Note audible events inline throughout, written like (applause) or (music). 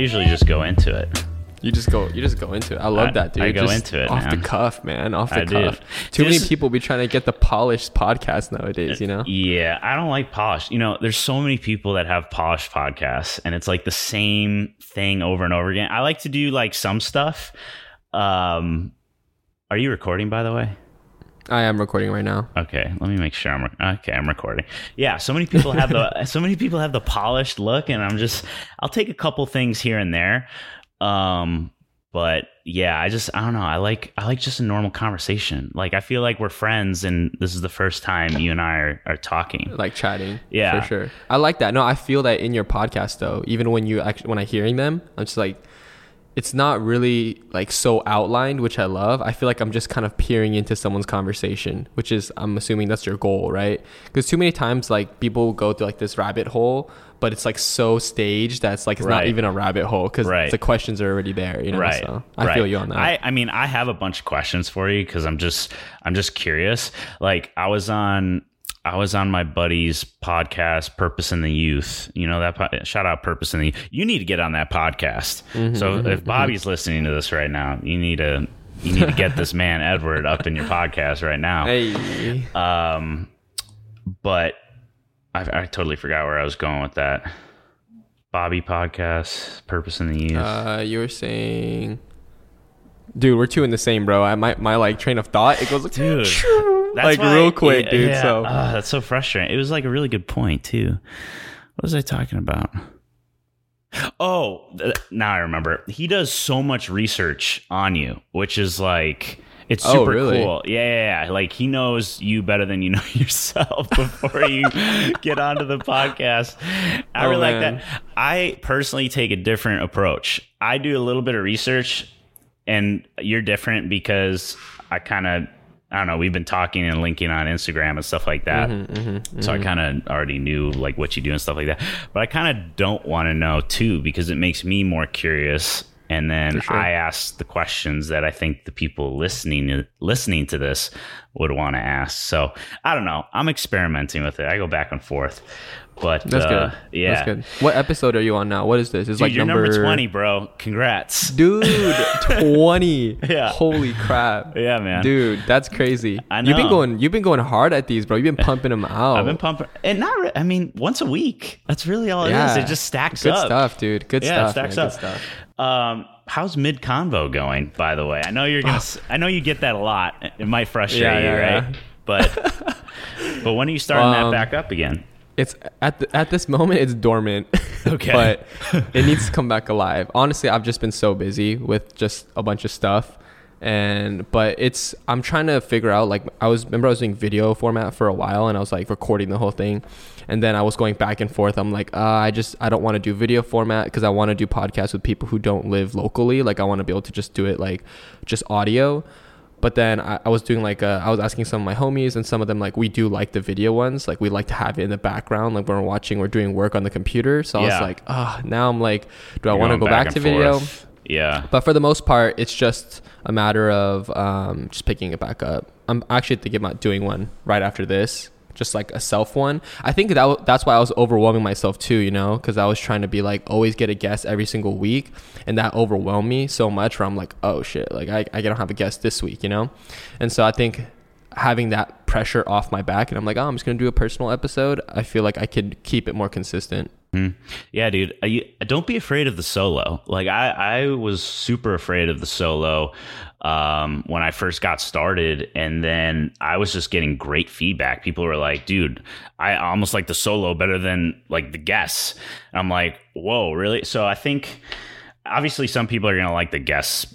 usually I usually just go into it. You just go. You just go into it. I love I- that, dude. I go Just into it, off man. the cuff, man. Off the I do. cuff. Too many people be trying to get the polished podcast nowadays. You know. Yeah, I don't like polished. You know, there's so many people that have polished podcasts, and it's like the same thing over and over again. I like to do like some stuff. Um, are you recording, by the way? I am recording right now. Okay, let me make sure I'm re- okay. I'm recording. Yeah, so many people have the (laughs) so many people have the polished look, and I'm just I'll take a couple things here and there. Um, but yeah, I just I don't know. I like I like just a normal conversation. Like I feel like we're friends, and this is the first time you and I are, are talking. Like chatting. Yeah. For sure. I like that. No, I feel that in your podcast though. Even when you actually when I hearing them, I'm just like. It's not really like so outlined, which I love. I feel like I'm just kind of peering into someone's conversation, which is I'm assuming that's your goal, right? Because too many times like people go through like this rabbit hole, but it's like so staged that it's like it's not even a rabbit hole because Right. the questions are already there. You know, right so I right. feel you on that. I, I mean i have a bunch of questions for you because i'm just i'm just curious like i was on i was on my buddy's podcast purpose in the youth. You know that po- shout out purpose in the you need to get on that podcast. Mm-hmm, so if bobby's listening to this right now you need to you need to get this man (laughs) edward up in your podcast right now. Hey, um but I, I totally forgot where i was going with that. Bobby podcast purpose in the youth. Uh, you were saying, dude, we're two in the same, bro. I my my like train of thought it goes like, dude. (laughs) That's like why- real quick, yeah, dude. yeah. So Ah, that's so frustrating. It was like a really good point too. What was I talking about? Oh, now I remember. He does so much research on you, which is like it's Oh, super really? cool. Yeah, yeah, yeah. Like he knows you better than you (laughs) know yourself (laughs) before you (laughs) get onto the podcast. I Oh, really like that. I personally take a different approach. I do a little bit of research and you're different because I kind of I don't know. We've been talking and linking on Instagram and stuff like that, Mm-hmm, so I kind of already knew like what you do and stuff like that. But I kind of don't want to know too because it makes me more curious, and then sure. I ask the questions that I think the people listening listening to this would want to ask. So I don't know. I'm experimenting with it. I go back and forth, but that's uh, good. Yeah, that's good. What episode are you on now? What is this? It's Dude, like you're number, number twenty, bro. Congrats. dude. (laughs) Twenty. Yeah. Holy crap. Yeah, man. Dude, that's crazy. I know. You've been going. You've been going hard at these, bro. You've been (laughs) pumping them out. I've been pumping, and not. Re- I mean, once a week. That's really all it is. Yeah. It just stacks Good up. stuff, dude. Good Yeah, stuff. stacks man. up. Good stuff. Um, how's mid convo going? By the way, I know you're gonna. I know you get that a lot. It might frustrate Yeah, you, right? yeah. But (laughs) but when are you starting Um, that back up again? It's at the, at this moment it's dormant. (laughs) Okay. but (laughs) it needs to come back alive. Honestly, I've just been so busy with just a bunch of stuff. And but it's I'm trying to figure out like I was remember I was doing video format for a while and I was like recording the whole thing. And then I was going back and forth. I'm like, uh, I just I don't want to do video format because I want to do podcasts with people who don't live locally. Like I want to be able to just do it like just audio. But then I, I was doing like uh, I was asking some of my homies and some of them like we do like the video ones. Like we like to have it in the background like when we're watching we're doing work on the computer. So I was like ah now I'm like do I want to go back, and to video? forth. Yeah. but for the most part it's just a matter of um, just picking it back up. I'm actually thinking about doing one right after this just like a self one I think that that's why I was overwhelming myself too you know because I was trying to be like always get a guest every single week and that overwhelmed me so much where I'm like oh shit like I, I don't have a guest this week you know and so I think having that pressure off my back and I'm like oh I'm just gonna do a personal episode I feel like I could keep it more consistent Mhm. Yeah, dude. You- don't be afraid of the solo. Like I, I was super afraid of the solo um, when I first got started, and then I was just getting great feedback. People were like, "Dude, I almost like the solo better than like the guests." And I'm like, "Whoa, really?" So I think obviously some people are gonna like the guests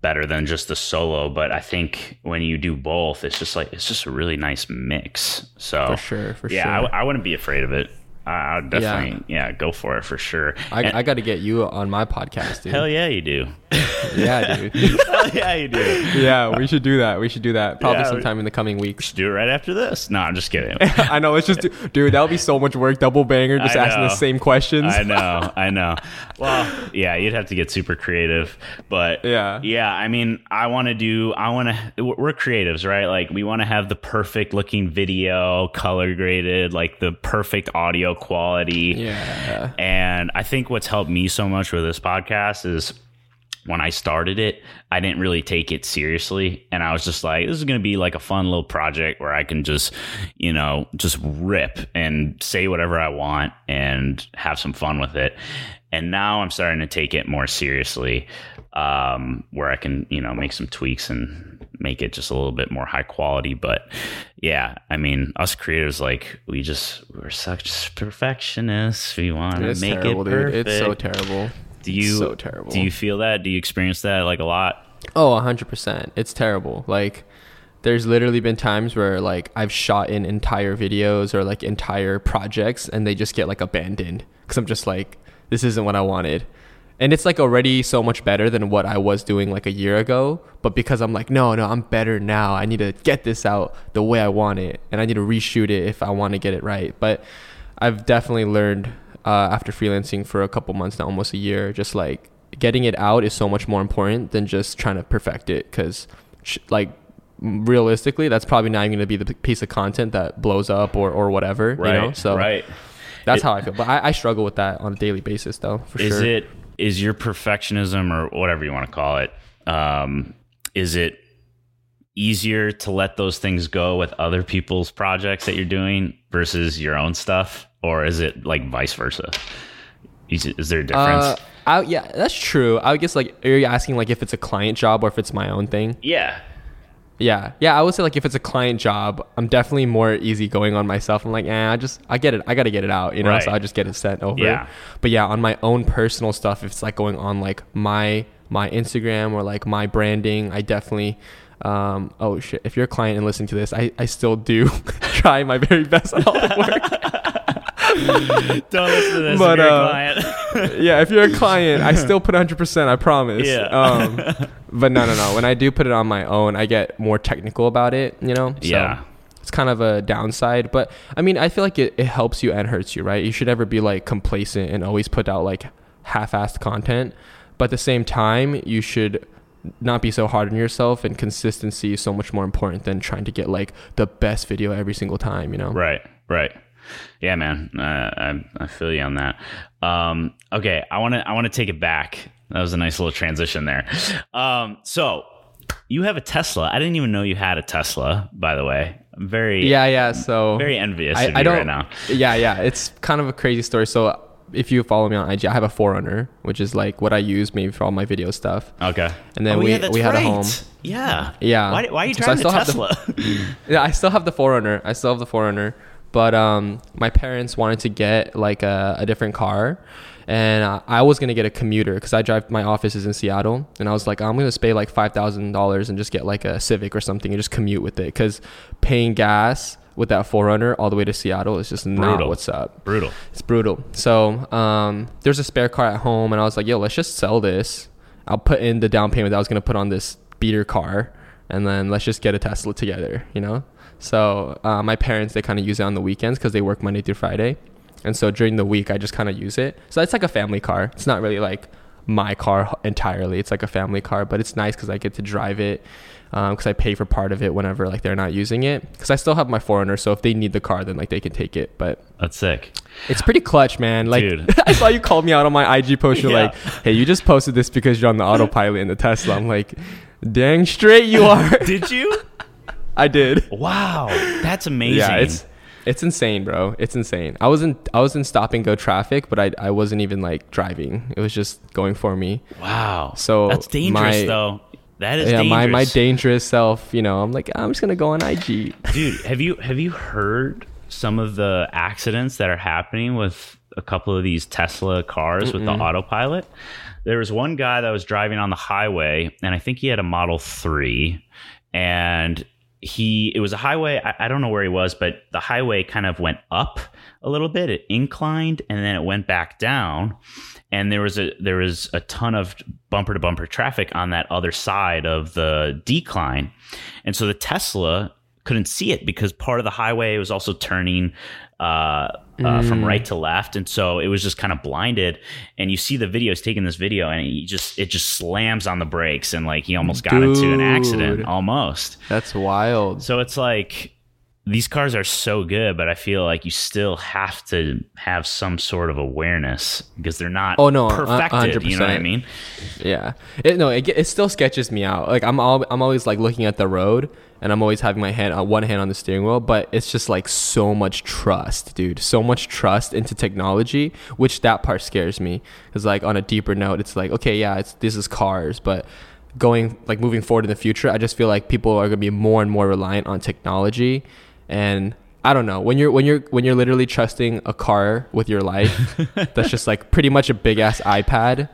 better than just the solo, but I think when you do both, it's just like it's just a really nice mix. So for sure for yeah, sure I w- I, wouldn't be afraid of it. I, I'd definitely, yeah. go for it for sure. I, And- I got to get you on my podcast dude hell yeah, you do. (laughs) yeah dude (laughs) hell yeah, you do. yeah, we should do that. We should do that probably Yeah, we- sometime in the coming weeks. Do it right after this. No, I'm just kidding. (laughs) I know. It's just, do, dude, that would be so much work. Double banger, just asking the same questions. I know, I know. Well, yeah, you'd have to get super creative, but Yeah. yeah. I mean, I want to do. I want to. We're creatives, right? Like we want to have the perfect looking video, color graded, like the perfect audio quality. Yeah. And I think what's helped me so much with this podcast is when I started it, I didn't really take it seriously. And I was just like, this is going to be like a fun little project where I can just, you know, just rip and say whatever I want and have some fun with it. And now I'm starting to take it more seriously, um, where I can, you know, make some tweaks and make it just a little bit more high quality. But yeah, I mean, us creators, like, we just, we're such perfectionists. We want to make terrible, it dude. perfect. It's so terrible. Do you so terrible. Do you feel that? Do you experience that like a lot? Oh, 100%. It's terrible. Like there's literally been times where like I've shot in entire videos or like entire projects and they just get like abandoned cuz I'm just like this isn't what I wanted. And it's like already so much better than what I was doing like a year ago, but because I'm like no, no, I'm better now. I need to get this out the way I want it and I need to reshoot it if I want to get it right. But I've definitely learned uh, after freelancing for a couple months now, almost a year, just like getting it out is so much more important than just trying to perfect it. Because, like, realistically, that's probably not even going to be the piece of content that blows up or, or whatever. Right. You know? So right. that's It- how I feel. But I, I struggle with that on a daily basis, though, for Is sure. it is your perfectionism or whatever you want to call it? Um, is it easier to let those things go with other people's projects that you're doing versus your own stuff, or is it like vice versa? Is, is there a difference? Uh, I, yeah, that's true. I guess like, are you asking like if it's a client job or if it's my own thing? yeah. Yeah, yeah. I would say like if it's a client job, I'm definitely more easygoing on myself. I'm like, eh, I just I get it. I got to get it out, you know. Right. So I just get it sent over. Yeah. But yeah, on my own personal stuff, if it's like going on like my my Instagram or like my branding, I definitely. Um, oh shit! If you're a client and listening to this, I, I still do (laughs) try my very best on all the work. (laughs) (laughs) Don't listen to this, But, if you're a uh, client. (laughs) yeah, if you're a client, I still put 100%, I promise. Yeah. Um, (laughs) but no, no, no. When I do put it on my own, I get more technical about it, you know? So Yeah. It's kind of a downside. But I mean, I feel like it, it helps you and hurts you, right? You should never be like complacent and always put out like half assed content. But at the same time, you should not be so hard on yourself and consistency is so much more important than trying to get like the best video every single time, you know? Right, right. Yeah, man. Uh, I I feel you on that. Um, okay, I want to I want to take it back. That was a nice little transition there. Um, so you have a Tesla. I didn't even know you had a Tesla. By the way, I'm very Yeah, yeah. So very envious I, of I don't. right now. Yeah, yeah. It's kind of a crazy story. So if you follow me on IG, I have a Forerunner, which is like what I use maybe for all my video stuff. Okay, And then Oh, we- yeah, we had a home. Yeah, Yeah. Why, why are you So I driving have the- Tesla? (laughs) Yeah, I still have the Forerunner. I still have the Forerunner, but um, my parents wanted to get like a, a different car, and uh, I was gonna get a commuter because I drive. My office is in Seattle, and I was like, I'm gonna pay like five thousand dollars and just get like a Civic or something and just commute with it because paying gas with that Forerunner all the way to Seattle is just not Brutal. what's up. Brutal. It's brutal. So um, there's a spare car at home, and I was like, yo, let's just sell this. I'll put in the down payment that I was gonna put on this beater car, and then let's just get a Tesla together, you know. So uh, my parents they kind of use it on the weekends because they work Monday through Friday, and so during the week I just kind of use it. So it's like a family car. It's not really like my car entirely. It's like a family car, but it's nice because I get to drive it because I pay for part of it whenever like they're not using it. Because I still have my Forerunner, so if they need the car, then like they can take it. But That's sick. it's pretty clutch, man. Like (laughs) I saw you called me out on my IG post. You're Yeah. like, "Hey, you just posted this because you're on the autopilot in the Tesla." I'm like, "Dang straight you are." (laughs) Did you? I did. Wow, that's (laughs) amazing. Yeah, it's it's insane, bro. It's insane. I was in I was in stop and go traffic, but I I wasn't even like driving. It was just going for me. wow. So that's dangerous, my- though. That is yeah, dangerous. my my dangerous self. You know, I'm like, I'm just gonna go on IG. dude have you have you heard some of the accidents that are happening with a couple of these tesla cars with the autopilot there was one guy that was driving on the highway and i think he had a model 3 and he it was a highway I, I don't know where he was but the highway kind of went up a little bit. It inclined and then it went back down. And there was a there was a ton of bumper to bumper traffic on that other side of the decline. And so the tesla couldn't see it because part of the highway was also turning uh, uh, from right to left, and so it was just kind of blinded. And you see the video; he's taking this video, and he just it just slams on the brakes, and like he almost got into an accident, almost. That's wild. So it's like these cars are so good, but I feel like you still have to have some sort of awareness because they're not Oh, no, a perfected. You know what I mean? Yeah. It, no, it, it still sketches me out. Like I'm all, I'm always like looking at the road and I'm always having my hand uh, one hand on the steering wheel, but it's just like so much trust, dude. So much trust into technology, which that part scares me. Cuz like on a deeper note, it's like okay, yeah, it's this is cars, but going like moving forward in the future, I just feel like people are going to be more and more reliant on technology and I don't know. When you're when you're when you're literally trusting a car with your life, (laughs) that's just like pretty much a big ass iPad.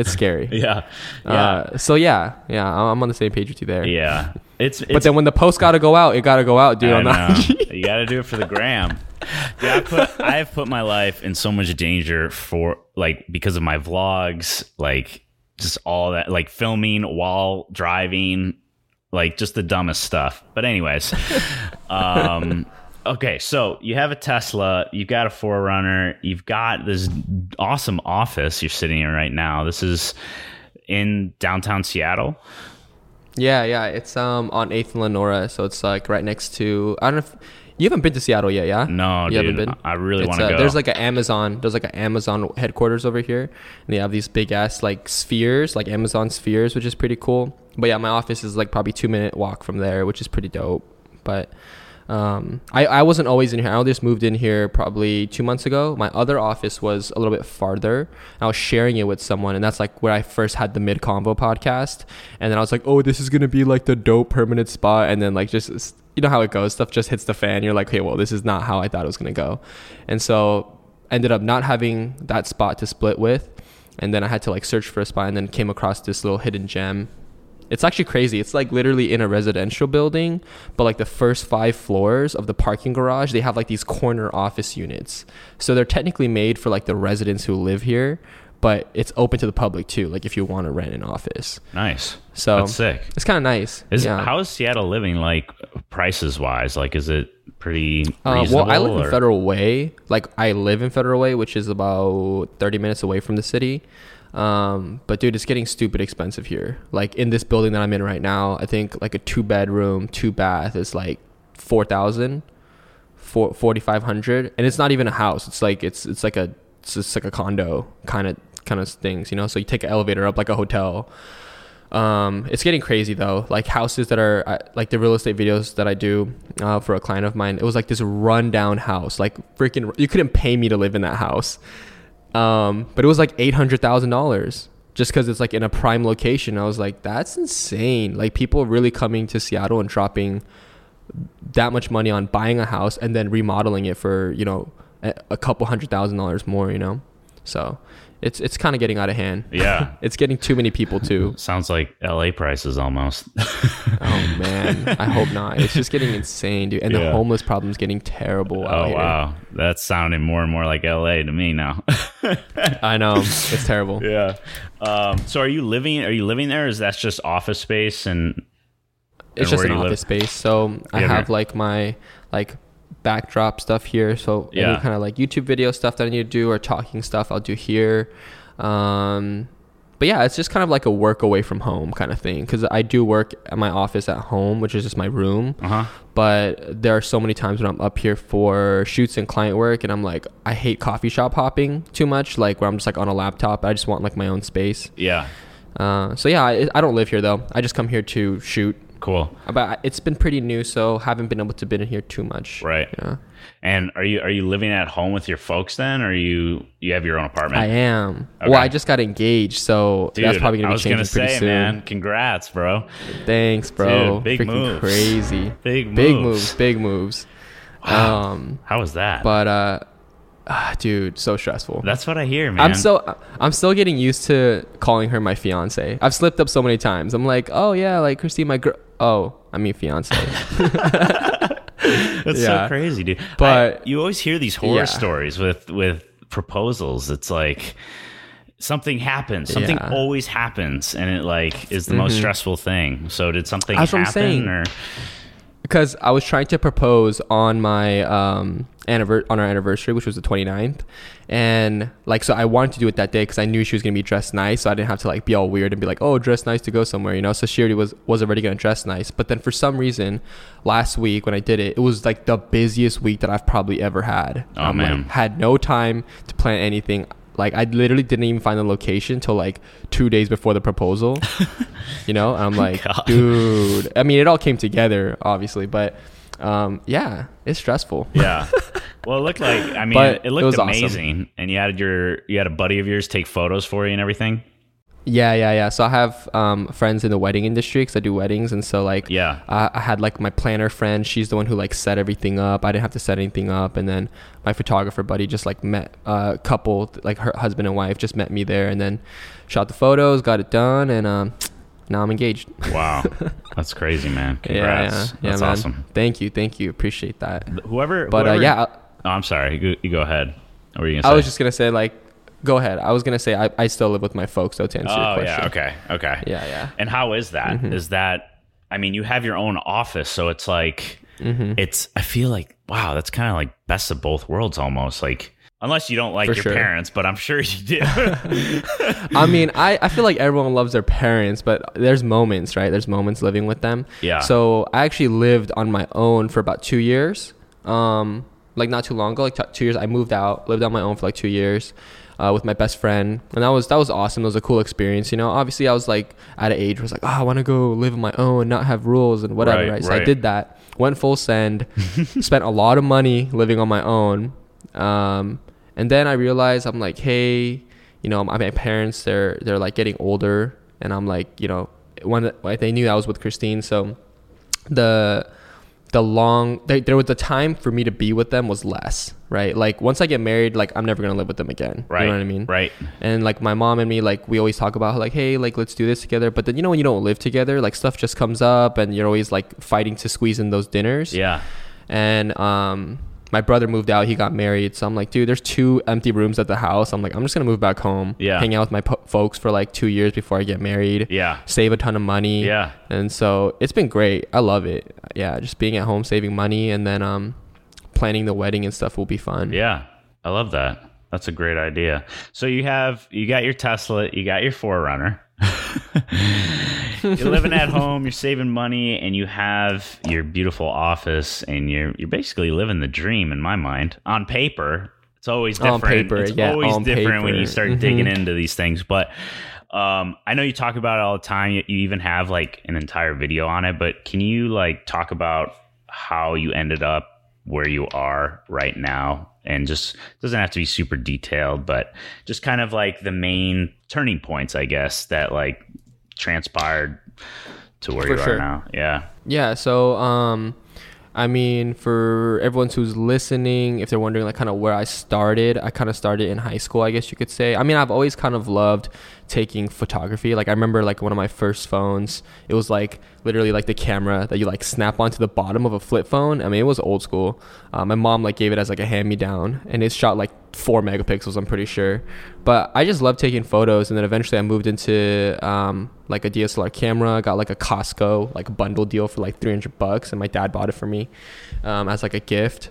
It's scary. Yeah. (laughs) Yeah. Uh, so yeah, yeah, I'm on the same page with you there. yeah. It's, it's But then when the post got to go out, it got to go out, dude. I know. (laughs) you got to do it for the gram. Dude, I put I've put my life in so much danger for like because of my vlogs, like just all that, like filming while driving, like just the dumbest stuff. But anyways, (laughs) um, okay, so you have a Tesla, you've got a Forerunner, you've got this awesome office you're sitting in right now. This is in downtown Seattle. yeah, yeah. It's um on Eighth and Lenora, so it's like right next to. I don't know if you haven't been to Seattle yet, yeah? No, you dude, haven't been. I really want to uh, go. There's like an Amazon. There's like an Amazon headquarters over here, and they have these big ass like spheres, like Amazon spheres, which is pretty cool. But yeah, my office is like probably two minute walk from there, which is pretty dope. But um, I I wasn't always in here. I just moved in here probably two months ago. My other office was a little bit farther. I was sharing it with someone, and that's like where I first had the Mid Convo podcast. And then I was like, oh, this is gonna be like the dope permanent spot. And then like just you know how it goes, stuff just hits the fan. You're like, okay, well, this is not how I thought it was gonna go. And so ended up not having that spot to split with. And then I had to like search for a spot, and then came across this little hidden gem it's actually crazy. It's like literally in a residential building, but like the first five floors of the parking garage, they have like these corner office units. So they're technically made for like the residents who live here, but it's open to the public too, like if you want to rent an office. nice. So That's sick. it's kind of nice. Is yeah. how is Seattle living like prices wise? Like, is it pretty Uh, well, I live or- in Federal Way. Like I live in Federal Way, which is about 30 minutes away from the city. Um, but dude, it's getting stupid expensive here. Like in this building that I'm in right now, I think like a two bedroom, two bath is like 4,000, 4,500, and it's not even a house. It's like it's it's like a it's just like a condo kind of kind of things, you know. So you take an elevator up like a hotel. Um, it's getting crazy though. Like houses that are like the real estate videos that I do uh, for a client of mine. It was like this rundown house. Like freaking, you couldn't pay me to live in that house. Um, but it was like eight hundred thousand dollars just because it's like in a prime location. I was like, that's insane. Like people really coming to Seattle and dropping that much money on buying a house and then remodeling it for you know a, a couple hundred thousand dollars more. You know, so it's it's kind of getting out of hand. Yeah. (laughs) It's getting too many people too. (laughs) Sounds like LA prices almost. (laughs) Oh man, I hope not. It's just getting insane, dude. And Yeah. the homeless problem is getting terrible. out oh wow, that's sounding more and more like LA to me now. I know it's terrible. yeah. Um, so are you living? Are you living there? Is that just office space and? It's and just an you live? office space. So I Yeah, have like my like backdrop stuff here. So Yeah. any kind of like YouTube video stuff that I need to do or talking stuff I'll do here. Um, but yeah, it's just kind of like a work away from home kind of thing because I do work at my office at home, which is just my room. Uh huh. But there are so many times when I'm up here for shoots and client work, and I'm like, I hate coffee shop hopping too much. Like where I'm just like on a laptop. I just want like my own space. Yeah. Uh, so yeah, I, I don't live here though. I just come here to shoot. Cool. But it's been pretty new, so haven't been able to be in here too much. Right. Yeah. And are you are you living at home with your folks then, or you you have your own apartment? I am. Okay. Well, I just got engaged, so Dude, that's probably gonna I be was changing gonna pretty say, soon. man, congrats, bro. Thanks, bro. Dude, big Freaking moves. crazy. Big Big moves. moves. Big moves. Um, How was that? but uh, ah, dude, so stressful. That's what I hear, man. I'm so I'm still getting used to calling her my fiance. I've slipped up so many times. I'm like, oh yeah, like Christine, my girl. Oh, I mean fiance. (laughs) (laughs) That's so crazy, dude. But- I- you always hear these horror Yeah. stories with with proposals. It's like something happens. Something Yeah. Mm-hmm. always happens, and it like is the most stressful thing. So did something That's happen, or because I was trying to propose on my um anniver- on our anniversary, which was the 29th, and like so I wanted to do it that day because I knew she was gonna be dressed nice, so I didn't have to like be all weird and be like, oh, dress nice to go somewhere, you know. So she already was was already gonna dress nice, but then for some reason, last week when I did it, it was like the busiest week that I've probably ever had. Oh, I'm, man. like, had no time to plan anything. Like I literally didn't even find the location till like two days before the proposal. (laughs) you know, I'm like, God. dude. I mean, it all came together, obviously, but um, yeah, it's stressful. Yeah. (laughs) Well, it looked like I mean, But it it looked was awesome. amazing, and you had your you had a buddy of yours take photos for you and everything. Yeah, yeah, yeah. So I have um, friends in the wedding industry because I do weddings, and so like, Yeah. I, I had like my planner friend. She's the one who like set everything up. I didn't have to set anything up, and then my photographer buddy just like met a uh, couple, like her husband and wife, just met me there, and then shot the photos, got it done, and um, now I'm engaged. Wow, (laughs) that's crazy, man. Yeah, Congrats. yeah, yeah, that's man. awesome. Thank you, thank you, appreciate that. Whoever, But uh, yeah, I, Oh, I'm sorry. You, you go ahead. What were you gonna I was just gonna say like, go ahead. I was gonna say I, I still live with my folks though to answer your Oh question. yeah. Okay. Okay. Yeah, yeah. And how is that? Is Mm-hmm. that? I mean, you have your own office, so it's like Mm-hmm. it's. I feel like wow, that's kind of like best of both worlds, almost. Like unless you don't like For your sure. parents, but I'm sure you do. (laughs) I mean, I, I feel like everyone loves their parents, but there's moments, right? There's moments living with them. Yeah. So I actually lived on my own for about two years. Um, like not too long ago, like t- two years. I moved out, lived on my own for like two years. Uh, with my best friend, and that was that was awesome. It was a cool experience, you know. Obviously, I was like at an age where I was like, oh, I want to go live on my own, not have rules and whatever. Right, Right, So I did that. Went full send, (laughs) spent a lot of money living on my own, um, and then I realized I'm like, hey, you know, my, my parents they're they're like getting older, and I'm like, you know, when like, they knew I was with Christine, so the the long they, there was the time for me to be with them was less, right? Like once I get married, like I'm never gonna live with them again. right. You know what I mean? Right. And like my mom and me, like we always talk about like, hey, like let's do this together. But then you know when you don't live together, like stuff just comes up, and you're always like fighting to squeeze in those dinners Yeah. and um my brother moved out he got married so i'm like dude there's two empty rooms at the house i'm like i'm just gonna move back home Yeah. hang out with my po- folks for like two years before i get married Yeah. save a ton of money Yeah. and so it's been great i love it yeah just being at home saving money and then um planning the wedding and stuff will be fun Yeah, I love that. That's a great idea. So you have you got your Tesla, you got your Forerunner. You're living at home, you're saving money, and you have your beautiful office, and you're you're basically living the dream in my mind. On paper, it's always different. On paper, it's yeah, always different when you paper. start Mhm. digging into these things. But um, I know you talk about it all the time. You, you even have like an entire video on it. But can you like talk about how you ended up where you are right now? And just doesn't have to be super detailed, but just kind of like the main turning points, I guess, that like transpired to where For you sure. are now. Yeah. Yeah, so um I mean for everyone who's listening, if they're wondering like kind of where I started, I kind of started in high school, I guess you could say. I mean, I've always kind of loved taking photography. Like I remember like one of my first phones, it was like literally like the camera that you like snap onto the bottom of a flip phone. I mean, it was old school. Uh, my mom like gave it as like a hand me down and it shot like 4 megapixels, I'm pretty sure. But I just love taking photos and then eventually I moved into um like a DSLR camera, got like a Costco like bundle deal for like 300 bucks and my dad bought it for me um, as like a gift.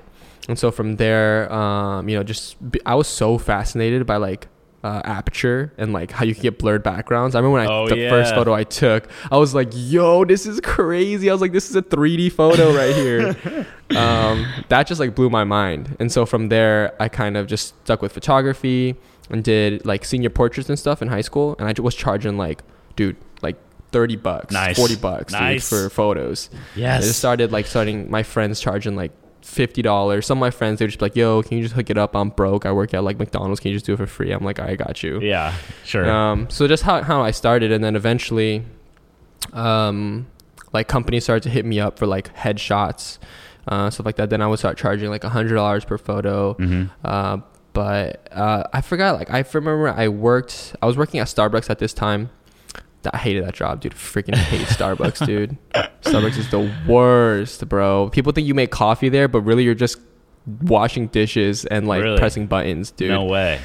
And so from there, um, you know, just I was so fascinated by like uh, aperture and like how you can get blurred backgrounds. I remember when I Oh, the first photo I took, I was like, "Yo, this is crazy!" I was like, "This is a 3D photo right here." (laughs) um, that just like blew my mind. And so from there, I kind of just stuck with photography and did like senior portraits and stuff in high school. And I was charging like, dude, like 30 bucks, Nice. 40 bucks dude, for photos. Yes. I just started like starting my friends charging like fifty dollars. Some of my friends they would just be like, "Yo, can you just hook it up? I'm broke. I work at like McDonald's. Can you just do it for free?" I'm like, "I got you." Yeah. Sure. Um, so just how how I started, and then eventually, um, like companies started to hit me up for like headshots, uh, stuff like that. Then I would start charging like a hundred dollars per photo. hmm Uh, but uh, I forgot. Like I remember, I worked. I was working at Starbucks at this time. I hated that job, dude. Freaking hate Starbucks, dude. Starbucks is the worst, bro. People think you make coffee there, but really you're just washing dishes and like Really? pressing buttons, dude. No way.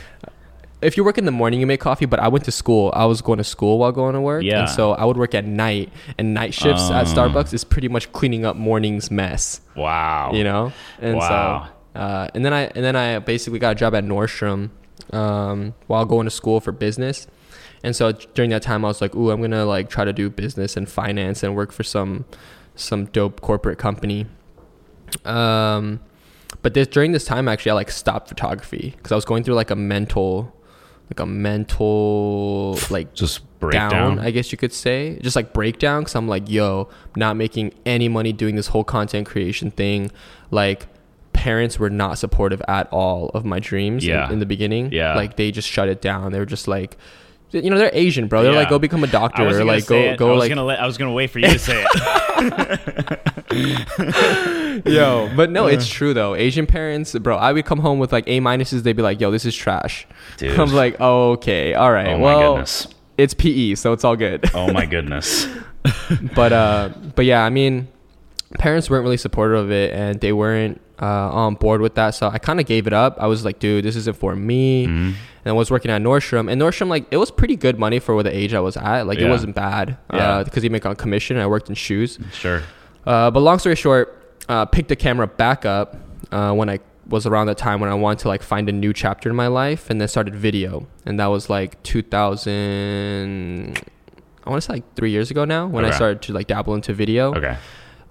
if you work in the morning, you make coffee. But I went to school. I was going to school while going to work. Yeah. And so I would work at night, and night shifts at Oh. Starbucks is pretty much cleaning up morning's mess. Wow. You know. And Wow. so, uh, and then I and then I basically got a job at Nordstrom um, while going to school for business. And so during that time, I was like, "Ooh, I'm gonna like try to do business and finance and work for some some dope corporate company." Um, but this during this time, actually, I like stopped photography because I was going through like a mental, like a mental like Just down, breakdown. I guess you could say, just like breakdown. Because I'm like, yo, not making any money doing this whole content creation thing. Like, parents were not supportive at all of my dreams in- in, the beginning. Yeah. like they just shut it down. They were just like, you know, they're Asian, bro. They're like, go become a doctor, or like go it. I go was like gonna let, I was gonna wait for you to say it. (laughs) yo. But no, Uh. it's true though. Asian parents, bro. I would come home with like A minuses. They'd be like, yo, this is trash. Dude. I'm like, oh, okay, all right. Oh my well, goodness. it's PE, so it's all good. Oh my goodness. (laughs) but uh but yeah i mean parents weren't really supportive of it and they weren't uh, on board with that. So i kind of gave it up. I was like dude this isn't for me. Mm-hmm. and i was working at nordstrom and nordstrom like it was pretty good money for the age i was at. Like it wasn't bad Yeah. because you make on commission i worked in shoes. Sure. uh, but long story short uh, picked the camera back up uh, when i was around the time when i wanted to like find a new chapter in my life and then started video. And that was like 2000 i want to say like three years ago now when i started to like dabble into video. Okay.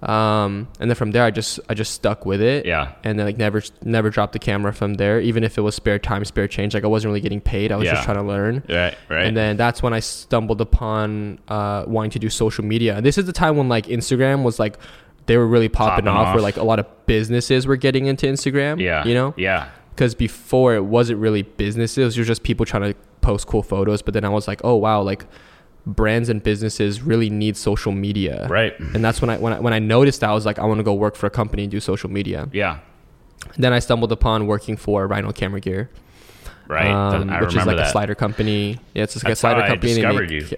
Um, and then from there, I just I just stuck with it. Yeah. And then like never never dropped the camera from there, even if it was spare time, spare change. Like I wasn't really getting paid. I was Yeah. just trying to learn. Right. Right. And then that's when I stumbled upon uh, wanting to do social media. And this is the time when like Instagram was like they were really popping, Popping off, off. where like a lot of businesses were getting into Instagram. yeah. You know, Yeah. because before it wasn't really businesses; it was just people trying to post cool photos. But then I was like, oh wow, like brands and businesses really need social media Right. and that's when I when I when I noticed that I was like I want to go work for a company and do social media. Yeah. Then I stumbled upon working for Rhino Camera Gear, Right. um, I which is like that. a slider company. Yeah, it's like That's a slider how company. they discovered make you.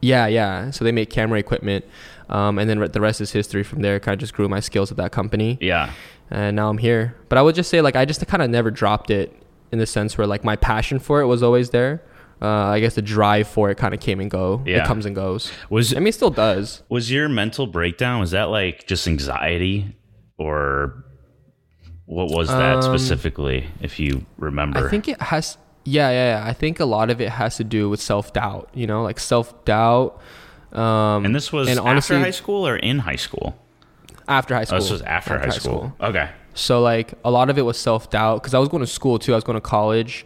Yeah, yeah. So they make camera equipment, um, and then the rest is history. From there, kind of just grew my skills at that company, Yeah. and now I'm here. But I would just say like I just kind of never dropped it in the sense where like my passion for it was always there. Uh, I guess the drive for it kind of came and go. Yeah. It comes and goes. Was I mean, it still does. was your mental breakdown? Was that like just anxiety, or what was that Um, specifically? If you remember. I think it has. Yeah, yeah, yeah. I think a lot of it has to do with self doubt. You know, like self doubt. Um, And this was and honestly, after high school or in high school? after high school. Oh, this was after, high, school. Okay. So like a lot of it was self doubt because I was going to school too. I was going to college,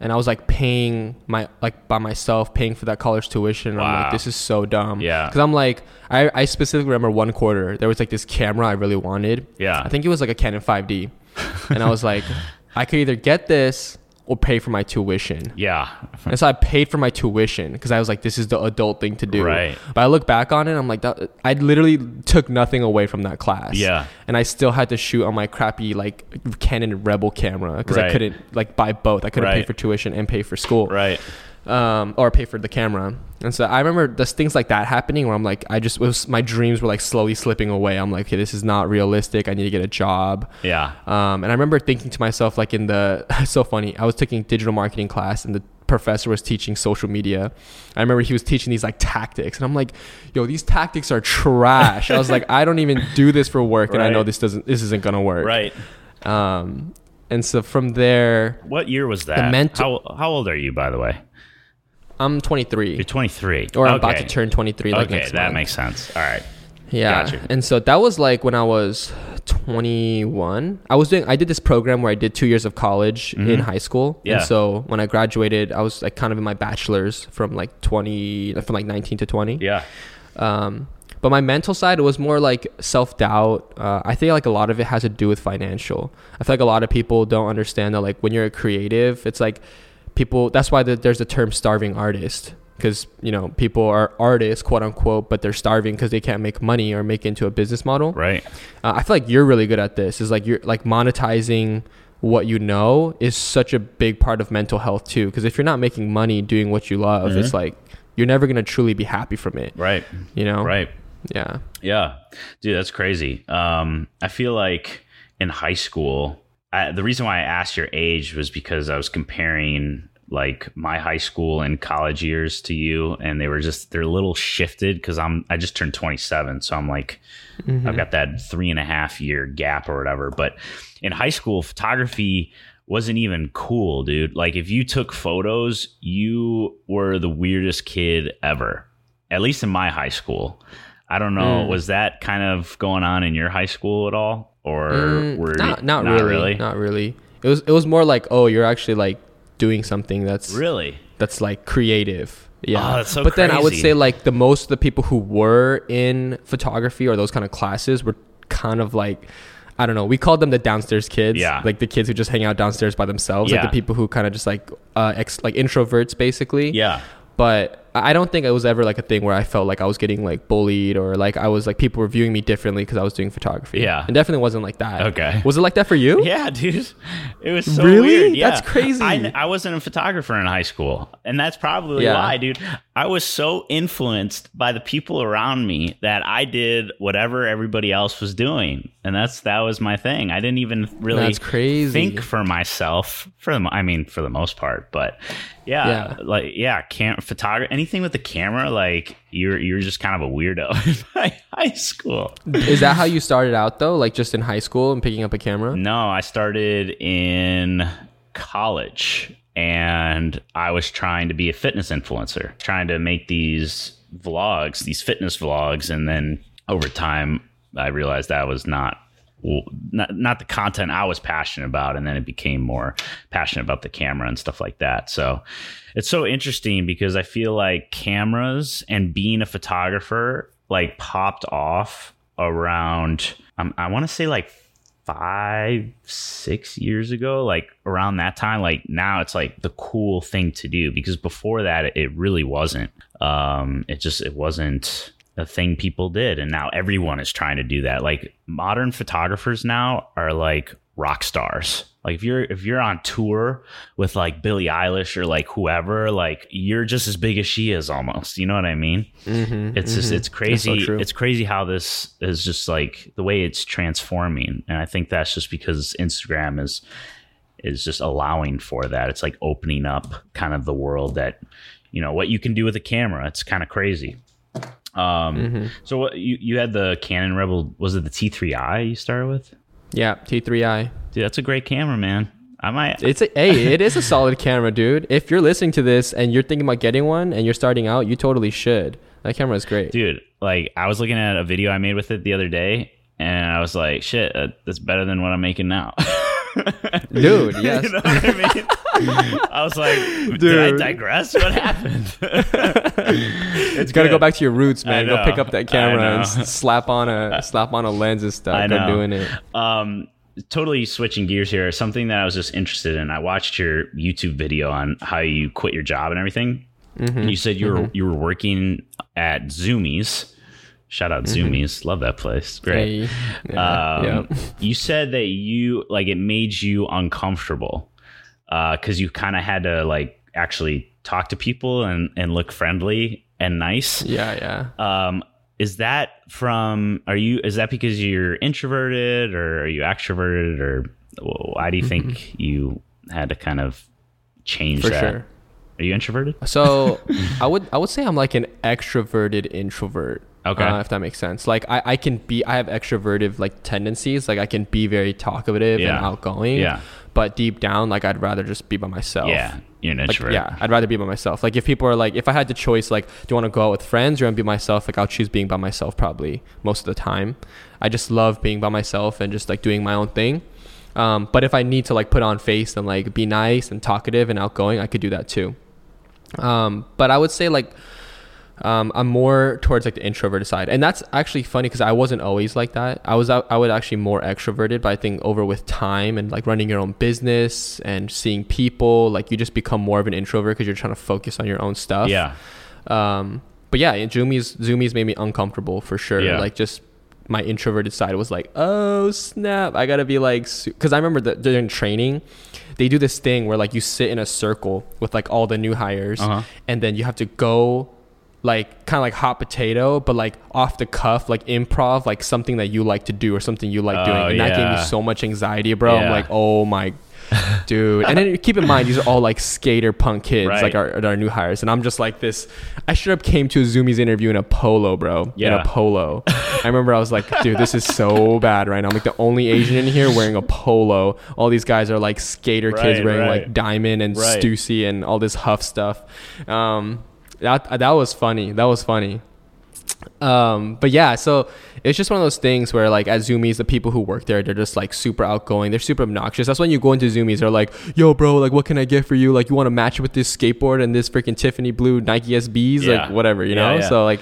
and I was like paying my like by myself, paying for that college tuition. And I'm like, this is so dumb. Yeah. Because I'm like, I I specifically remember one quarter there was like this camera I really wanted. Yeah. I think it was like a Canon 5D, and I was like, (laughs) I could either get this or pay for my tuition. Yeah. And so I paid for my tuition because I was like, this is the adult thing to do. Right. But I look back on it, I'm like, that, I literally took nothing away from that class. Yeah. And I still had to shoot on my crappy like Canon Rebel camera because I couldn't like buy both. I couldn't pay for tuition and pay for school. Right. Um, or pay for the camera. And so I remember there's things like that happening where I'm like, I just was my dreams were like slowly slipping away. I'm like, okay, this is not realistic. I need to get a job. Yeah. Um, and I remember thinking to myself, like in the, (laughs) so funny. I was taking digital marketing class and the professor was teaching social media. I remember he was teaching these like tactics and I'm like, yo, these tactics are trash. I was like, I don't even do this for work. And I know this doesn't, this isn't going to work. Right. Um, and so from there, What year was that? mental- how how old are you, by the way? I'm 23 You're 23. or I'm about to turn 23 like okay, that month. makes sense. All right. Yeah. Gotcha. And so that was like when I was 21. I was doing I did this program where I did 2 years of college in high school. Mm-hmm. Yeah. And so when I graduated, I was like kind of in my bachelor's from like 20 from like 19 to 20. Yeah. Um but my mental side it was more like self-doubt. Uh, I think like a lot of it has to do with financial. I feel like a lot of people don't understand that like when you're a creative, it's like people that's why the, there's the term starving artist. Because you know people are artists quote unquote but they're starving because they can't make money or make it into a business model. Right. uh, i feel like you're really good at this. Is like you're like monetizing what you know is such a big part of mental health too. Because if you're not making money doing what you love it's like you're never going to truly be happy from it. Right. you know? Right. yeah. Yeah, dude, that's crazy. Um, I feel like in high school, I, the reason why I asked your age was because I was comparing like my high school and college years to you and they were just they're a little shifted because i'm i just turned 27 so i'm like i've got that three and a half year gap or whatever. But in high school photography wasn't even cool dude. Like if you took photos you were the weirdest kid ever at least in my high school. I don't know Mm. was that kind of going on in your high school at all or Mm, were not, you- not, really, Not really. It was it was more like, oh, you're actually like doing something that's really that's like creative. Yeah. Oh, that's so but then I would say like the most of the people who were in photography or those kind of classes were kind of like I don't know. We called them the downstairs kids. Yeah. Like the kids who just hang out downstairs by themselves. Like Yeah. the people who kind of just like uh ex- like introverts basically. yeah But I don't think it was ever like a thing where I felt like I was getting like bullied or like I was like people were viewing me differently because I was doing photography. Yeah. It definitely wasn't like that. Okay. Was it like that for you? (laughs) Yeah, dude. It was so Really? weird. Yeah. That's crazy. I, I wasn't a photographer in high school. And that's probably Yeah. why, dude. I was so influenced by the people around me that I did whatever everybody else was doing. And that's that was my thing. I didn't even really That's crazy. think for myself for the I mean for the most part, but yeah, Yeah. like yeah, can't photography anything with the camera like you're you're just kind of a weirdo (laughs) in my high school. Is that how you started out though? Like just in high school and picking up a camera? No, I started in college and I was trying to be a fitness influencer, trying to make these vlogs, these fitness vlogs. And then over time, I realized that was not. Well, not, not the content I was passionate about, and then it became more passionate about the camera and stuff like that. So it's so interesting because I feel like cameras and being a photographer like popped off around um, I want to say like five six years ago like around that time like now it's like the cool thing to do because before that it, really wasn't. Um it just it wasn't a thing people did and now everyone is trying to do that. Like modern photographers now are like rock stars like if you're if you're on tour with like Billie Eilish or like whoever like you're just as big as she is almost. You know what I mean? Mm-hmm, it's just it's crazy true. it's crazy how this is just like the way it's transforming. And i think that's just because instagram is is just allowing for that. It's like opening up kind of the world that you know what you can do with a camera. It's kind of crazy. Um Mm-hmm. so what you you had the canon rebel was it the t3i you started with Yeah, T3i. dude that's a great camera man i might It's a hey, it is a solid (laughs) camera, dude. If you're listening to this and you're thinking about getting one and you're starting out, you totally should. That camera is great. dude like i was looking at a video i made with it the other day and i was like shit uh, that's better than what i'm making now (laughs) (laughs) Dude, yes. you know what I mean? I was like, did I Dude. digress? What happened? (laughs) it's gotta go back to your roots, man. Go pick up that camera and slap on a (laughs) slap on a lens and stuff. I Go know. doing it. Um, totally switching gears here. Something that I was just interested in. I watched your YouTube video on how you quit your job and everything. Mm-hmm. And you said you were you were working at Zumiez. Shout out Zumiez. Love that place. Great. Hey. Yeah, Um, yeah. You said that you like it made you uncomfortable because you kind of had to like actually talk to people and and look friendly and nice. Yeah, yeah. Um, is that from? Are you? Is that because you're introverted or are you extroverted or why do you think you had to kind of change For that? sure. Are you introverted? So (laughs) I would I would say I'm like an extroverted introvert. Okay. Uh, if that makes sense. Like I, I can be I have extroverted like tendencies. Like I can be very talkative Yeah. and outgoing. Yeah. But deep down, like I'd rather just be by myself. Yeah, you're an Like, introvert. yeah, I'd rather be by myself. Like if people are like, if I had the choice, like, do you want to go out with friends or want to be myself? Like I'll choose being by myself probably most of the time. I just love being by myself and just like doing my own thing. Um, but if I need to like put on face and like be nice and talkative and outgoing, I could do that too. Um, but I would say like um, I'm more towards like the introverted side, and that's actually funny because I wasn't always like that. I was I was actually more extroverted, but I think over with time and like running your own business and seeing people, like you just become more of an introvert because you're trying to focus on your own stuff. Yeah. Um, but yeah, Zumiez Zumiez made me uncomfortable for sure. Yeah. Like just my introverted side was like, oh snap, I gotta be like, because I remember that during training, they do this thing where like you sit in a circle with like all the new hires, Uh-huh. and then you have to go like kind of like hot potato, but like off the cuff, like improv, like something that you like to do or something you like doing, Oh, and that gave me so much anxiety, bro. I'm like, oh my. (laughs) dude. And then keep in mind, these are all like skater punk kids, Right. like our, our new hires. And I'm just like this. I should have came to a Zumiez interview in a polo, bro. In Yeah. a polo. I remember I was like, dude, this is so (laughs) bad right now. I'm like the only Asian in here wearing a polo. All these guys are like skater kids Right, wearing right. like diamond and Right. Stussy and all this HUF stuff. Um, that that was funny. That was funny. Um, but yeah, so it's just one of those things where like at Zumiez, the people who work there, they're just like super outgoing. They're super obnoxious. That's when you go into Zumiez, they're like, "Yo, bro, like, what can I get for you? Like, you want to match with this skateboard and this freaking Tiffany blue Nike SBs, Yeah. like, whatever, you Yeah, know?" yeah. So like,